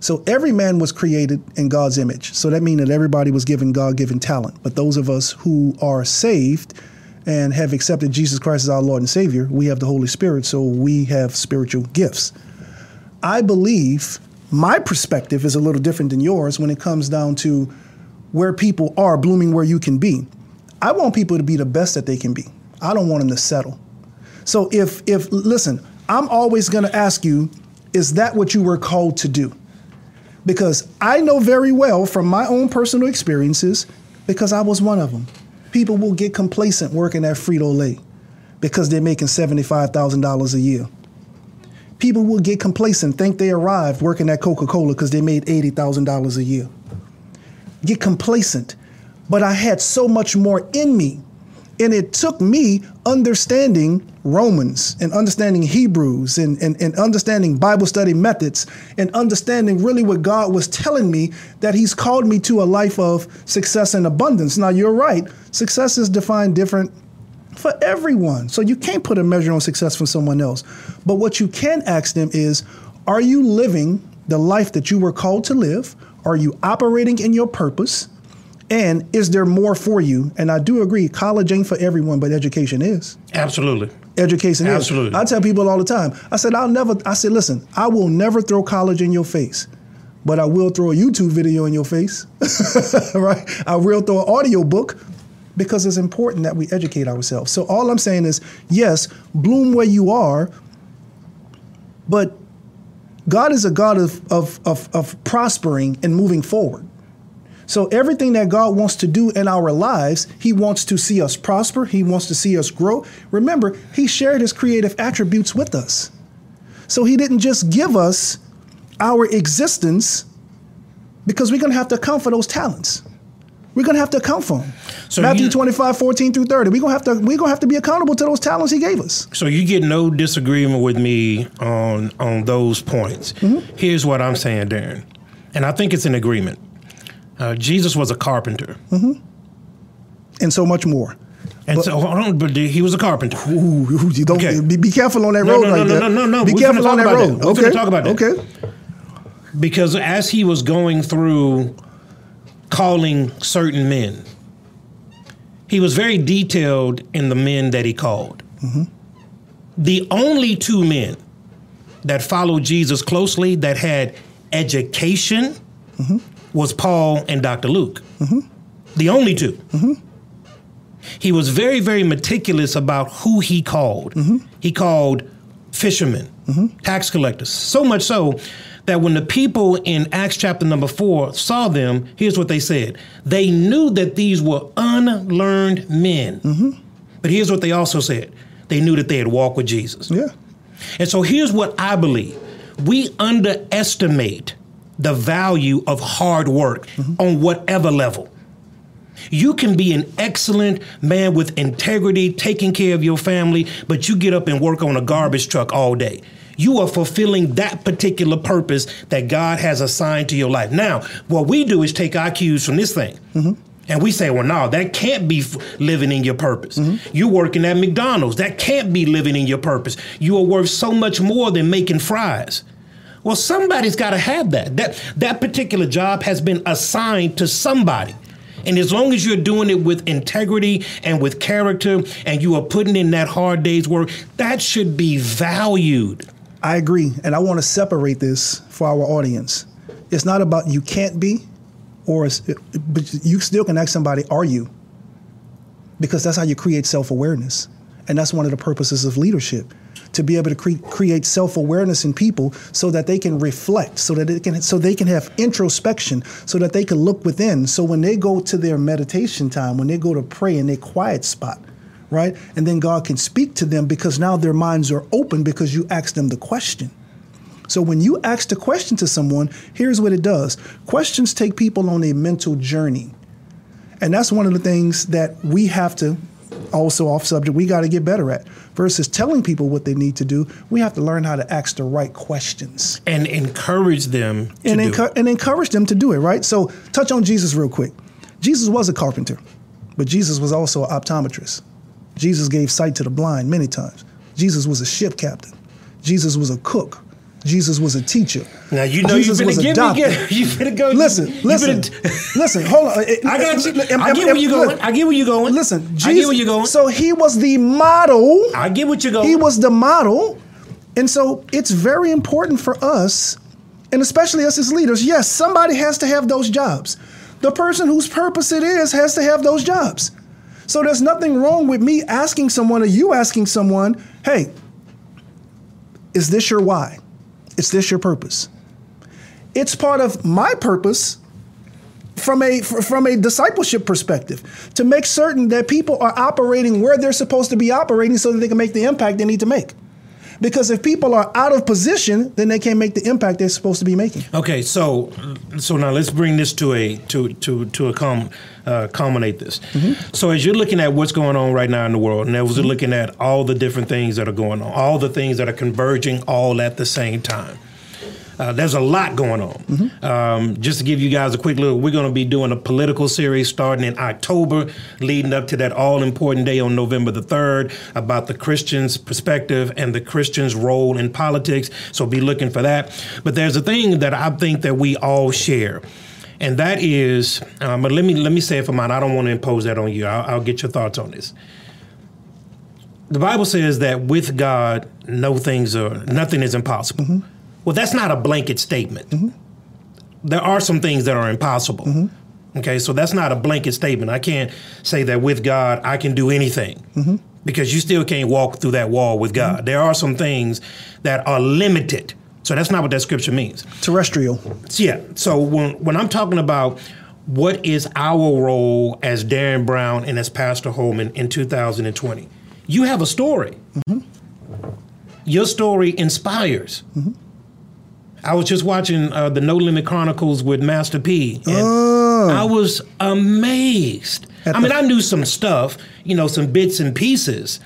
So every man was created in God's image. So that means that everybody was given God-given talent. But those of us who are saved and have accepted Jesus Christ as our Lord and Savior, we have the Holy Spirit, so we have spiritual gifts. I believe my perspective is a little different than yours when it comes down to where people are blooming where you can be. I want people to be the best that they can be. I don't want them to settle. So if if listen, I'm always going to ask you, is that what you were called to do? Because I know very well from my own personal experiences, because I was one of them. People will get complacent working at Frito Lay because they're making $75,000 a year. People will get complacent, think they arrived working at Coca Cola because they made $80,000 a year. Get complacent. But I had so much more in me. And it took me understanding Romans and understanding Hebrews and, and, and understanding Bible study methods and understanding really what God was telling me that He's called me to a life of success and abundance. Now, you're right, success is defined different for everyone. So you can't put a measure on success from someone else. But what you can ask them is are you living the life that you were called to live? Are you operating in your purpose? And is there more for you? And I do agree, college ain't for everyone, but education is. Absolutely. Education Absolutely. is. Absolutely. I tell people all the time. I said, I'll never, I said, listen, I will never throw college in your face, but I will throw a YouTube video in your face, [LAUGHS] right? I will throw an audio book because it's important that we educate ourselves. So all I'm saying is, yes, bloom where you are, but God is a God of, of, of, of prospering and moving forward. So everything that God wants to do in our lives, He wants to see us prosper. He wants to see us grow. Remember, He shared His creative attributes with us. So He didn't just give us our existence because we're going to have to account for those talents. We're going to have to account for them. So Matthew you- 25, 14 through 30. We're going to have to we're going to have to be accountable to those talents he gave us. So you get no disagreement with me on on those points. Mm-hmm. Here's what I'm saying, Darrin, and I think it's an agreement. Uh, Jesus was a carpenter, mm-hmm. And so much more. and so hold on, but he was a carpenter. Ooh, you don't Okay. be, be careful on that No, road no, like no, that. no, no, no. Be We're careful on that road. that. We're okay. talk about that. Okay. Because as he was going through calling certain men, he was very detailed in the men that he called. Mm-hmm. The only two men that followed Jesus closely that had education mm-hmm. Was Paul and Dr. Luke. The only 2 He was very, very meticulous about who he called. He called fishermen, tax collectors, so much so that when the people in Acts chapter number four saw them, here's what they said they knew that these were unlearned men. But here's what they also said they knew that they had walked with Jesus. Yeah. And so here's what I believe we underestimate the value of hard work on whatever level. You can be an excellent man with integrity, taking care of your family, but you get up and work on a garbage truck all day. You are fulfilling that particular purpose that God has assigned to your life. Now, what we do is take our cues from this thing. And we say, well, no, that can't be f- living in your purpose. You're working at McDonald's. That can't be living in your purpose. You are worth so much more than making fries. Well, somebody's got to have that. That that particular job has been assigned to somebody. And as long as you're doing it with integrity and with character and you are putting in that hard day's work, that should be valued. I agree. And I want to separate this for our audience. It's not about you can't be, or it's, but you still can ask somebody, are you? Because that's how you create self awareness. And that's one of the purposes of leadership to be able to cre- create self awareness in people so that they can reflect, so that they can, so they can have introspection, so that they can look within. So when they go to their meditation time, when they go to pray in their quiet spot, right? And then God can speak to them because now their minds are open because you asked them the question. So when you ask the question to someone, here's what it does. Questions take people on a mental journey. And that's one of the things that we have to also off subject we got to get better at versus telling people what they need to do. We have to learn how to ask the right questions. And encourage them to and, do it. and encourage them to do it right? So touch on jesus real quick. Jesus was a carpenter but jesus was also an optometrist. Jesus gave sight to the blind many times. Jesus was a ship captain. Jesus was a cook jesus was a teacher Now you know you Jesus finna was a give doctor. you finna [LAUGHS] go. Listen, you listen, [LAUGHS] listen. Hold on. I got you. Am- I get where you going. I get where you going. Listen, I get Jesus- where you going. So he was the model. I get what you're going. He was the model, and so it's very important for us, and especially us as leaders. Yes, somebody has to have those jobs. The person whose purpose it is has to have those jobs. So there's nothing wrong with me asking someone or you asking someone, "Hey, is this your why? Is this your purpose?" It's part of my purpose from a from a discipleship perspective to make certain that people are operating where they're supposed to be operating so that they can make the impact they need to make. Because if people are out of position, then they can't make the impact they're supposed to be making. Okay, so so now let's bring this to a to to to a com, uh, culminate this. So as you're looking at what's going on right now in the world, and as we're looking at all the different things that are going on, all the things that are converging all at the same time. Uh, there's a lot going on. Um, just to give you guys a quick look, we're going to be doing a political series starting in October, leading up to that all important day on November the 3rd about the Christian's perspective and the Christian's role in politics. So be looking for that. But there's a thing that I think that we all share. And that is, um, but let me let me say it for mine. I don't want to impose that on you. I'll, I'll get your thoughts on this. The Bible says that with God, no things are nothing is impossible. Well, that's not a blanket statement. There are some things that are impossible. Okay, so that's not a blanket statement. I can't say that with God I can do anything because you still can't walk through that wall with God. There are some things that are limited. So that's not what that scripture means. Terrestrial. So, yeah. So when when I'm talking about what is our role as Darrin Brown and as Pastor Holman in 2020, you have a story. Your story inspires. I was just watching uh, the No Limit Chronicles with Master P, and Oh. I was amazed. At I mean, I knew some stuff, you know, some bits and pieces,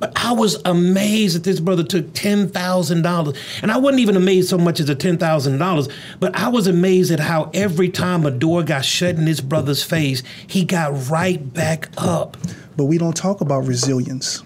but I was amazed that this brother took ten thousand dollars, and I wasn't even amazed so much as the ten thousand dollars, but I was amazed at how every time a door got shut in this brother's face, he got right back up. But we don't talk about resilience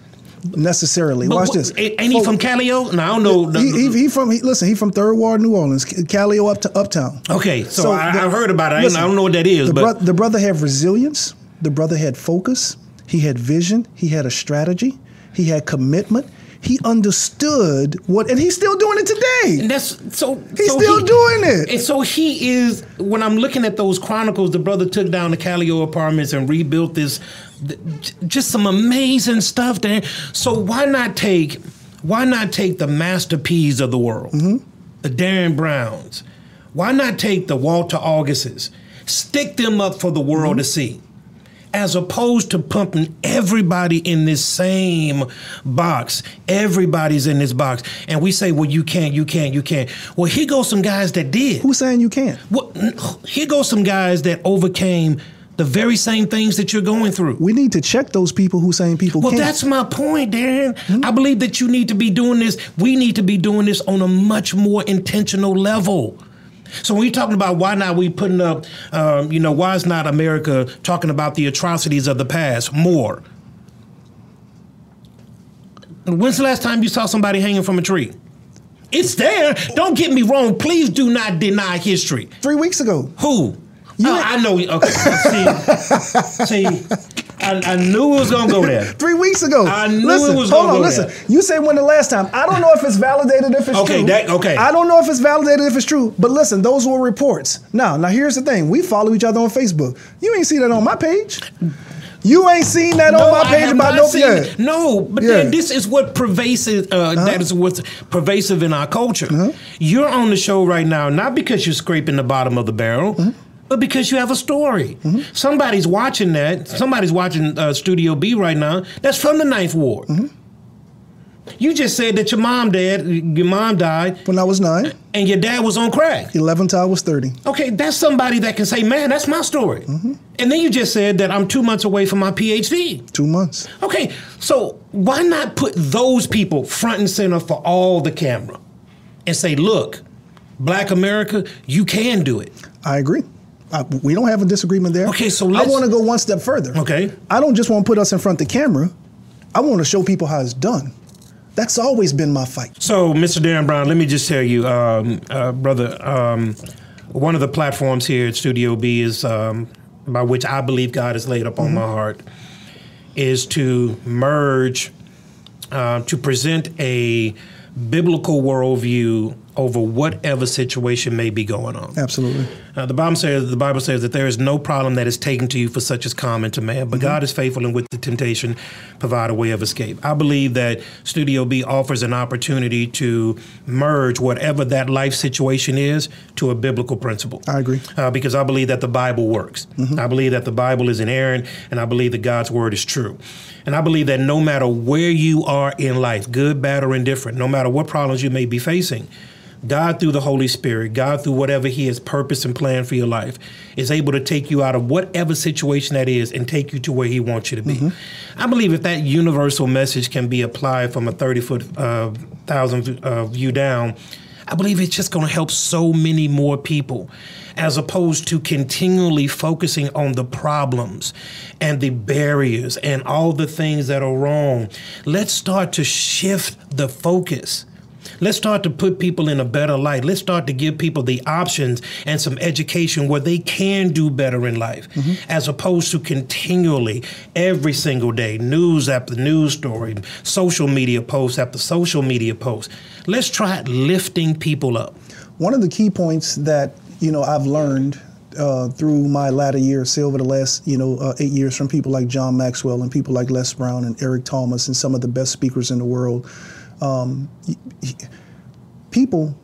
necessarily. But Watch what- this. Ain't he from Calio? No, I don't know. He, he, he from he, listen. He from Third Ward, New Orleans, Calio up to Uptown. okay, so, So I, I've heard about it. I, listen, I don't know what that is, The, but bro- the brother had resilience. The brother had focus. He had vision. He had a strategy. He had commitment. He understood what, and he's still doing it today. And that's so. He's so still he- doing it. And so he is. When I'm looking at those chronicles, the brother took down the Calio apartments and rebuilt this. Just some amazing stuff there. So why not take? Why not take the Master Ps of the world, Mm-hmm. the Darrin Browns? Why not take the Walter Augusts, stick them up for the world to see? As opposed to pumping everybody in this same box. Everybody's in this box. And we say, well, you can't, you can't, you can't. Well, here goes some guys that did. Who's saying you can't? Well, here goes some guys that overcame the very same things that you're going through. We need to check those people who saying people Well, can't. Well, that's my point, Darrin. Hmm? I believe that you need to be doing this. We need to be doing this on a much more intentional level. So when we're talking about why not we putting up, um, you know, why is not America talking about the atrocities of the past more? When's the last time you saw somebody hanging from a tree? It's there. Don't get me wrong. Please do not deny history. Three weeks ago. Who? You Oh, I know. Okay. see, [LAUGHS] see I, I knew it was gonna go there. Three weeks ago. I knew listen, it was gonna on, go listen. there. Listen, you say when the last time. I don't know if it's validated if it's true. Okay, true. that- okay. I don't know if it's validated if it's true. But listen, those were reports. Now, now here's the thing. We follow each other on Facebook. You ain't see that on my page. You ain't seen that on my page about no seen No, but Yeah. Uh-huh. then this is what pervasive. Uh, That is what's pervasive in our culture. You're on the show right now not because you're scraping the bottom of the barrel. Uh-huh. But because you have a story, somebody's watching that. Somebody's watching uh, Studio B right now. That's from the Ninth Ward. Uh-huh. You just said that your mom, dad, your mom died, When I was nine, and your dad was on crack. 11 till I was 30. Okay, that's somebody that can say, "Man, that's my story." Mm-hmm. And then you just said that I'm two months away from my PhD. Two months. Okay, so why not put those people front and center for all the camera and say, look, Black America, you can do it. I agree. We don't have a disagreement there. Okay, so I want to go one step further. Okay. I don't just want to put us in front of the camera. I want to show people how it's done. That's always been my fight. So, Mr. Darrin Brown, let me just tell you, um, uh, brother, um, one of the platforms here at Studio B is um, by which I believe God has laid upon my heart is to merge, uh, to present a biblical worldview over whatever situation may be going on. Absolutely. Uh, the Bible says the Bible says that there is no problem that is taken to you for such as common to man, but God is faithful and with the temptation provide a way of escape. I believe that Studio B offers an opportunity to merge whatever that life situation is to a biblical principle. I agree. Uh, because I believe that the Bible works. I believe that the Bible is inerrant, and I believe that God's word is true. And I believe that no matter where you are in life, good, bad, or indifferent, no matter what problems you may be facing, God, through the Holy Spirit, God, through whatever He has purpose and planned for your life, is able to take you out of whatever situation that is and take you to where He wants you to be. I believe if that universal message can be applied from a 30 foot, uh, thousand uh, view down, I believe it's just going to help so many more people as opposed to continually focusing on the problems and the barriers and all the things that are wrong. Let's start to shift the focus. Let's start to put people in a better light. Let's start to give people the options and some education where they can do better in life, as opposed to continually, every single day, news after news story, social media post after social media post. Let's try lifting people up. One of the key points that you know I've learned uh, through my latter years, say over the last you know uh, eight years, from people like John Maxwell and people like Les Brown and Eric Thomas and some of the best speakers in the world. Um, people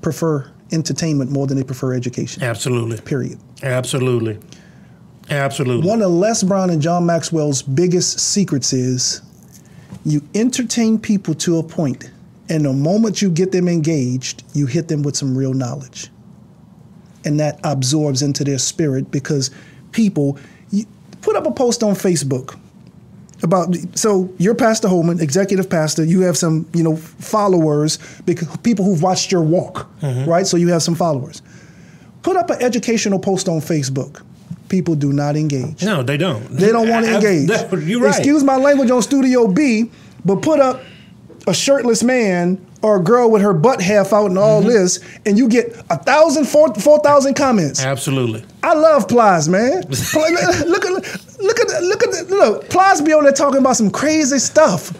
prefer entertainment more than they prefer education. Absolutely. Period. Absolutely. Absolutely. One of Les Brown and John Maxwell's biggest secrets is you entertain people to a point, and the moment you get them engaged, you hit them with some real knowledge. And that absorbs into their spirit because people you, put up a post on Facebook about so you're Pastor Holman, executive pastor. You have some you know followers, because people who've watched your walk, mm-hmm. right? So you have some followers. Put up an educational post on Facebook. People do not engage. No, they don't. They don't want to engage. that- [LAUGHS] You're right. Excuse my language on Studio B, but put up a shirtless man or a girl with her butt half out and all Mm-hmm. this, and you get a thousand, four four thousand comments. Absolutely. I love Plies, man. [LAUGHS] Pl- look at look at look at look. Plies be on there talking about some crazy stuff,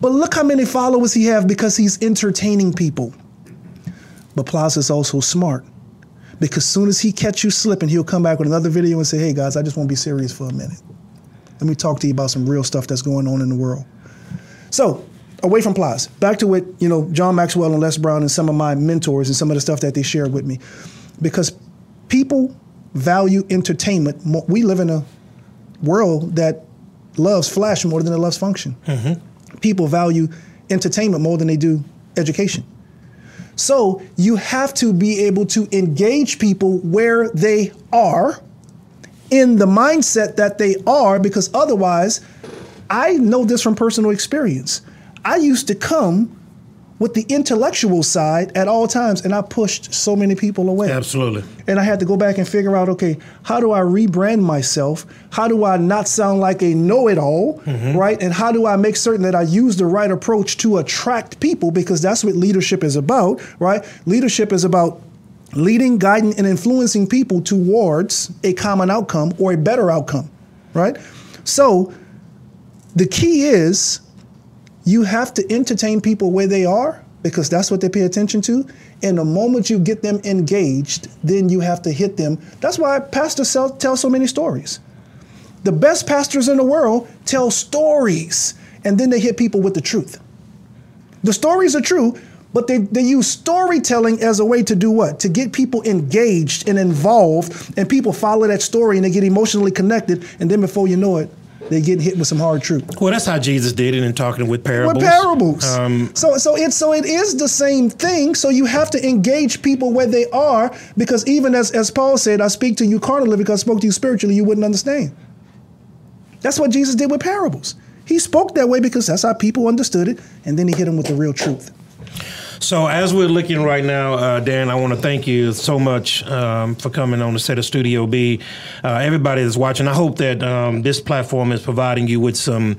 but look how many followers he have because he's entertaining people. But Plies is also smart because soon as he catch you slipping, he'll come back with another video and say, "Hey guys, I just want to be serious for a minute. Let me talk to you about some real stuff that's going on in the world." So away from Plies, back to what you know, John Maxwell and Les Brown and some of my mentors and some of the stuff that they shared with me, because people value entertainment. Mo- We live in a world that loves flash more than it loves function. Mm-hmm. People value entertainment more than they do education. So you have to be able to engage people where they are in the mindset that they are, because otherwise, I know this from personal experience. I used to come with the intellectual side at all times, and I pushed so many people away. Absolutely. And I had to go back and figure out, okay, how do I rebrand myself? How do I not sound like a know-it-all, mm-hmm. right? And how do I make certain that I use the right approach to attract people? Because that's what leadership is about, right? Leadership is about leading, guiding, and influencing people towards a common outcome or a better outcome, right? So the key is you have to entertain people where they are because that's what they pay attention to. And the moment you get them engaged, then you have to hit them. That's why pastors sell, tell so many stories. The best pastors in the world tell stories and then they hit people with the truth. The stories are true, but they, they use storytelling as a way to do what? To get people engaged and involved, and people follow that story and they get emotionally connected, and then before you know it, they get hit with some hard truth. Well, that's how Jesus did it in talking with parables. With parables. Um, so so it's so it is the same thing. So you have to engage people where they are because even as as Paul said, I speak to you carnally because I spoke to you spiritually, you wouldn't understand. That's what Jesus did with parables. He spoke that way because that's how people understood it, and then he hit them with the real truth. So as we're looking right now, uh, Dan, I want to thank you so much um, for coming on the set of Studio B. Uh, everybody that's watching, I hope that um, this platform is providing you with some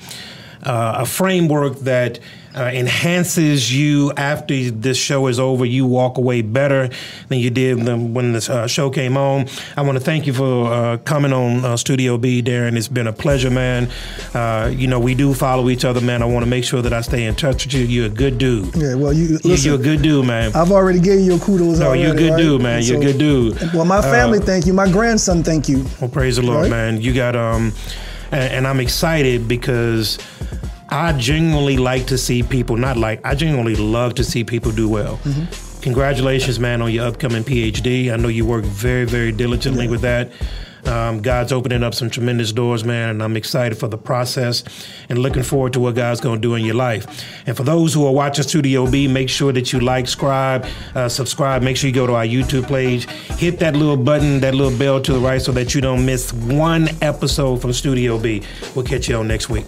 uh, a framework that uh, enhances you after this show is over. You walk away better than you did when the uh, show came on. I want to thank you for uh, coming on uh, Studio B, Darrin. It's been a pleasure, man. Uh, you know, we do follow each other, man. I want to make sure that I stay in touch with you. You're a good dude. Yeah, well, you listen, you're a good dude, man. I've already gave you a kudos. No, already, you're a good right? dude, man. You're a good dude. Well, my family, thank you. My grandson, thank you. Well, praise the Lord, Right. man. You got um, and, and I'm excited because I genuinely like to see people. Not like I genuinely love to see people do well. Congratulations, man, on your upcoming PhD. I know you work very, very diligently with that. Um, God's opening up some tremendous doors, man, and I'm excited for the process and looking forward to what God's going to do in your life. And for those who are watching Studio B, make sure that you like, subscribe, uh, subscribe. Make sure you go to our YouTube page, hit that little button, that little bell to the right, so that you don't miss one episode from Studio B. We'll catch you on next week.